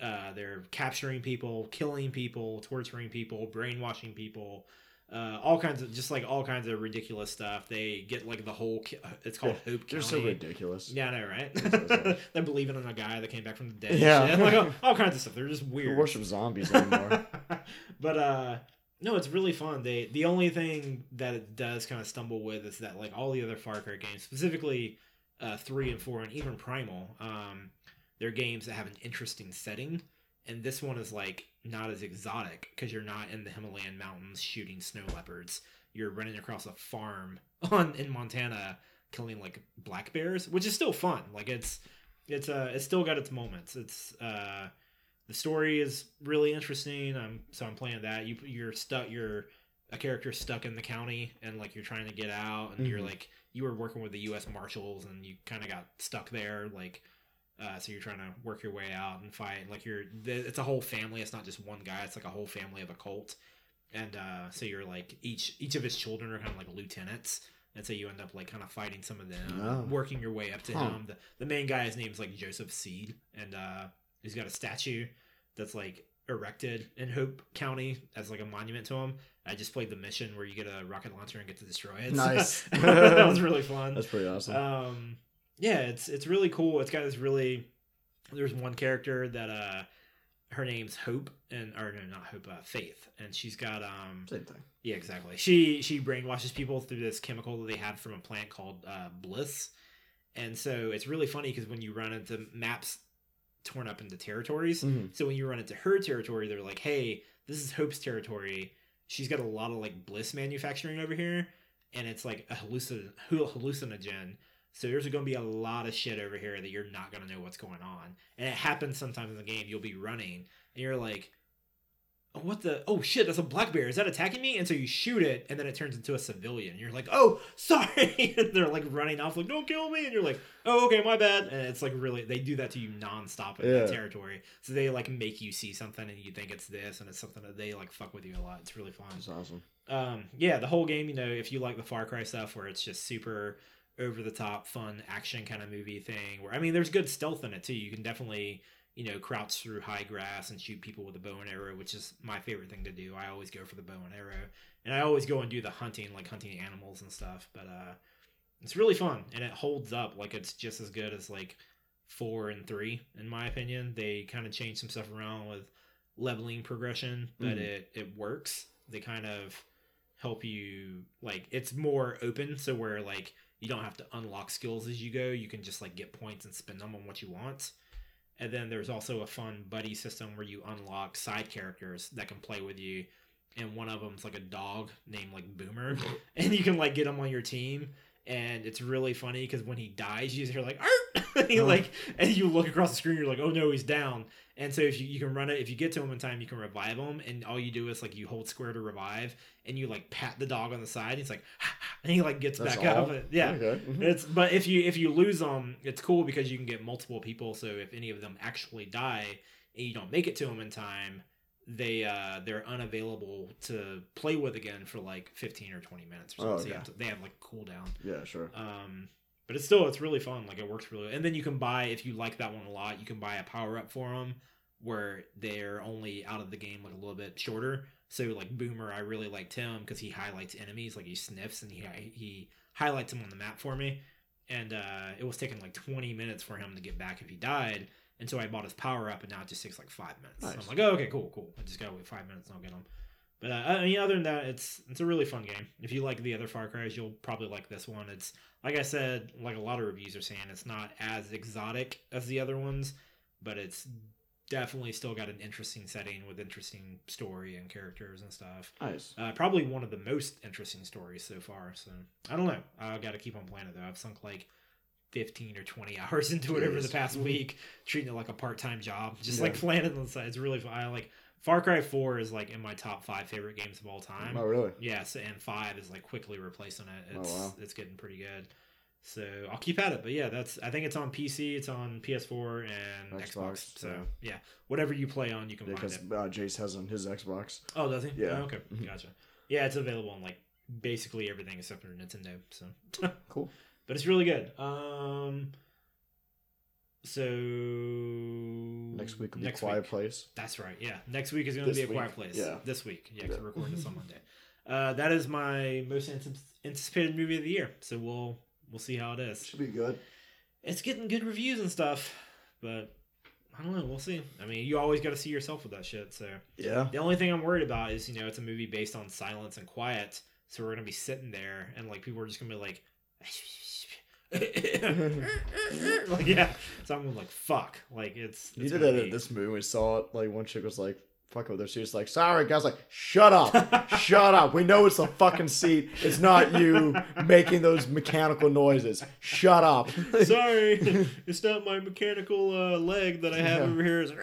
uh, they're capturing people, killing people, torturing people, brainwashing people. Uh, all kinds of just like all kinds of ridiculous stuff. They get like the whole. uh, It's called Hope They're County. so ridiculous. Yeah, I know, right? They're believing in a guy that came back from the dead. Yeah. Like all, all kinds of stuff. They're just Who weird. worship zombies anymore? but uh, no, it's really fun. They the only thing that it does kind of stumble with is that like all the other Far Cry games, specifically uh, three and four, and even Primal, um, they're games that have an interesting setting, and this one is like not as exotic because you're not in the Himalayan mountains shooting snow leopards. You're running across a farm on in Montana killing like black bears, which is still fun. Like it's it's uh it's still got its moments. It's uh the story is really interesting. Um so I'm playing that. You you're stuck you're a character stuck in the county and like you're trying to get out and you're Mhm. like you were working with the US Marshals and you kind of got stuck there like uh, so you're trying to work your way out and fight like you're it's a whole family it's not just one guy it's like a whole family of a cult and uh, so you're like each each of his children are kind of like lieutenants and so you end up like kind of fighting some of them Oh. working your way up to Huh. him the, the main guy his name's like joseph seed and uh, he's got a statue that's like erected in hope county as like a monument to him i just played the mission where you get a rocket launcher and get to destroy it Nice. that was really fun That's pretty awesome. um yeah it's it's really cool. It's got this really there's one character that uh her name's hope and or no not hope uh, faith. And she's got um Same thing. yeah exactly. She she brainwashes people through this chemical that they have from a plant called uh bliss. And so it's really funny because when you run into maps torn up into territories Mhm. so when you run into her territory they're like hey this is hope's territory. She's got a lot of like bliss manufacturing over here. And it's like a hallucin- hallucinogen so there's going to be a lot of shit over here that you're not going to know what's going on. And it happens sometimes in the game. You'll be running and you're like oh, what the oh shit that's a black bear. Is that attacking me? And so you shoot it and then it turns into a civilian. You're like oh sorry. And they're like running off like don't kill me. And you're like oh okay my bad. And it's like really they do that to you nonstop in Yeah. that territory. So they like make you see something and you think it's this and it's something that they like fuck with you a lot. It's really fun. It's awesome. um yeah the whole game you know if you like the far cry stuff where it's just super over the top fun action kind of movie thing where i mean there's good stealth in it too. You can definitely you know crouch through high grass and shoot people with a bow and arrow which is my favorite thing to do. I always go for the bow and arrow. And i always go and do the hunting like hunting animals and stuff but uh it's really fun and it holds up like it's just as good as like four and three in my opinion. They kind of change some stuff around with leveling progression but Mhm. it it works. They kind of help you like it's more open so where like you don't have to unlock skills as you go. You can just like get points and spend them on what you want. And then there's also a fun buddy system where you unlock side characters that can play with you. And one of them's like a dog named like boomer. And you can like get him on your team and it's really funny because when he dies you just hear like and he Oh. like and you look across the screen you're like oh no he's down and so if you, you can run it if you get to him in time you can revive him and all you do is like you hold square to revive and you like pat the dog on the side And he's like and he like gets That's back all? up yeah Okay. mhm. it's but if you if you lose them, it's cool because you can get multiple people. So if any of them actually die and you don't make it to them in time, they uh they're unavailable to play with again for like fifteen or twenty minutes. Or something. Oh, So have to, they have like a cooldown. Yeah, sure. Um, but it's still it's really fun. Like it works really. And then you can buy if you like that one a lot, you can buy a power up for them where they're only out of the game like a little bit shorter. So like Boomer, I really liked him because he highlights enemies, like he sniffs and he he highlights them on the map for me. And uh, it was taking like 20 minutes for him to get back if he died. And so I bought his power up, and now it just takes like five minutes. So I'm like, oh, okay, cool, cool. I just gotta wait five minutes and I'll get him. But uh, I mean, other than that, it's it's a really fun game. If you like the other Far Cry's, you'll probably like this one. It's like I said, like a lot of reviews are saying, it's not as exotic as the other ones, but it's definitely still got an interesting setting with interesting story and characters and stuff. Nice. Uh, probably one of the most interesting stories so far. So I don't know. I got to keep on playing it though. I've sunk like. 15 or 20 hours into it over the past week treating it like a part-time job just Yeah. like playing it on the side it's really fun i like far cry 4 is like in my top five favorite games of all time Oh, really? Yes, and five is like quickly replacing it. Oh, It's wow. it's getting pretty good. So I'll keep at it. But yeah, that's I think it's on PC, it's on PS4 and Xbox. Xbox, So yeah. yeah, whatever you play on, you can Yeah, find because it. uh, Jace has on his Xbox. Oh, does he? Yeah. Oh, okay, Mhm. gotcha. Yeah, it's available on like basically everything except for Nintendo. So, Cool. But it's really good. Um. So next Next week will be Quiet Place. That's right. Yeah, next week is going to be a quiet place. yeah. this week. Yeah, 'cause Yeah. we're recording this on Monday. Uh, that is my most anticipated movie of the year. So we'll we'll see how it is. Should be good. It's getting good reviews and stuff, but I don't know. We'll see. I mean, you always got to see yourself with that shit. So Yeah. the only thing I'm worried about is you know it's a movie based on silence and quiet, so we're gonna be sitting there and like people are just gonna be like. like yeah, so I'm like fuck, like it's. You did that be- at this movie. We saw it. Like one chick was like, "Fuck with her." She was like, "Sorry, guys." Like, shut up, shut up. We know it's the fucking seat. It's not you making those mechanical noises. Shut up. Sorry, it's not my mechanical uh, leg that I have Yeah. over here. It's-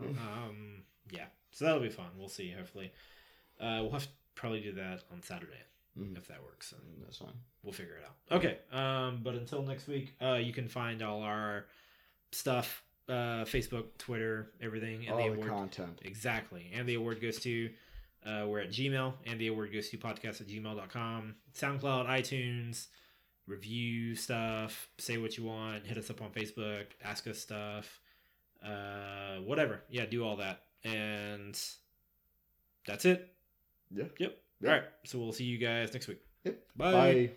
um, yeah, so that'll be fun. We'll see. Hopefully, uh, we'll have to probably do that on Saturday Mhm. if that works. That's fine. we'll figure it out. Okay. Um, but until next week, uh, you can find all our stuff, uh, Facebook, Twitter, everything, and All the the award. content. Exactly. And the award goes to, uh, we're at Gmail, and the award goes to podcast at gmail.com, SoundCloud, iTunes, review stuff, say what you want, hit us up on Facebook, ask us stuff, uh, whatever. Yeah, do all that. And that's it. Yeah. Yep. All right. So we'll see you guys next week. Yep. Bye. Bye.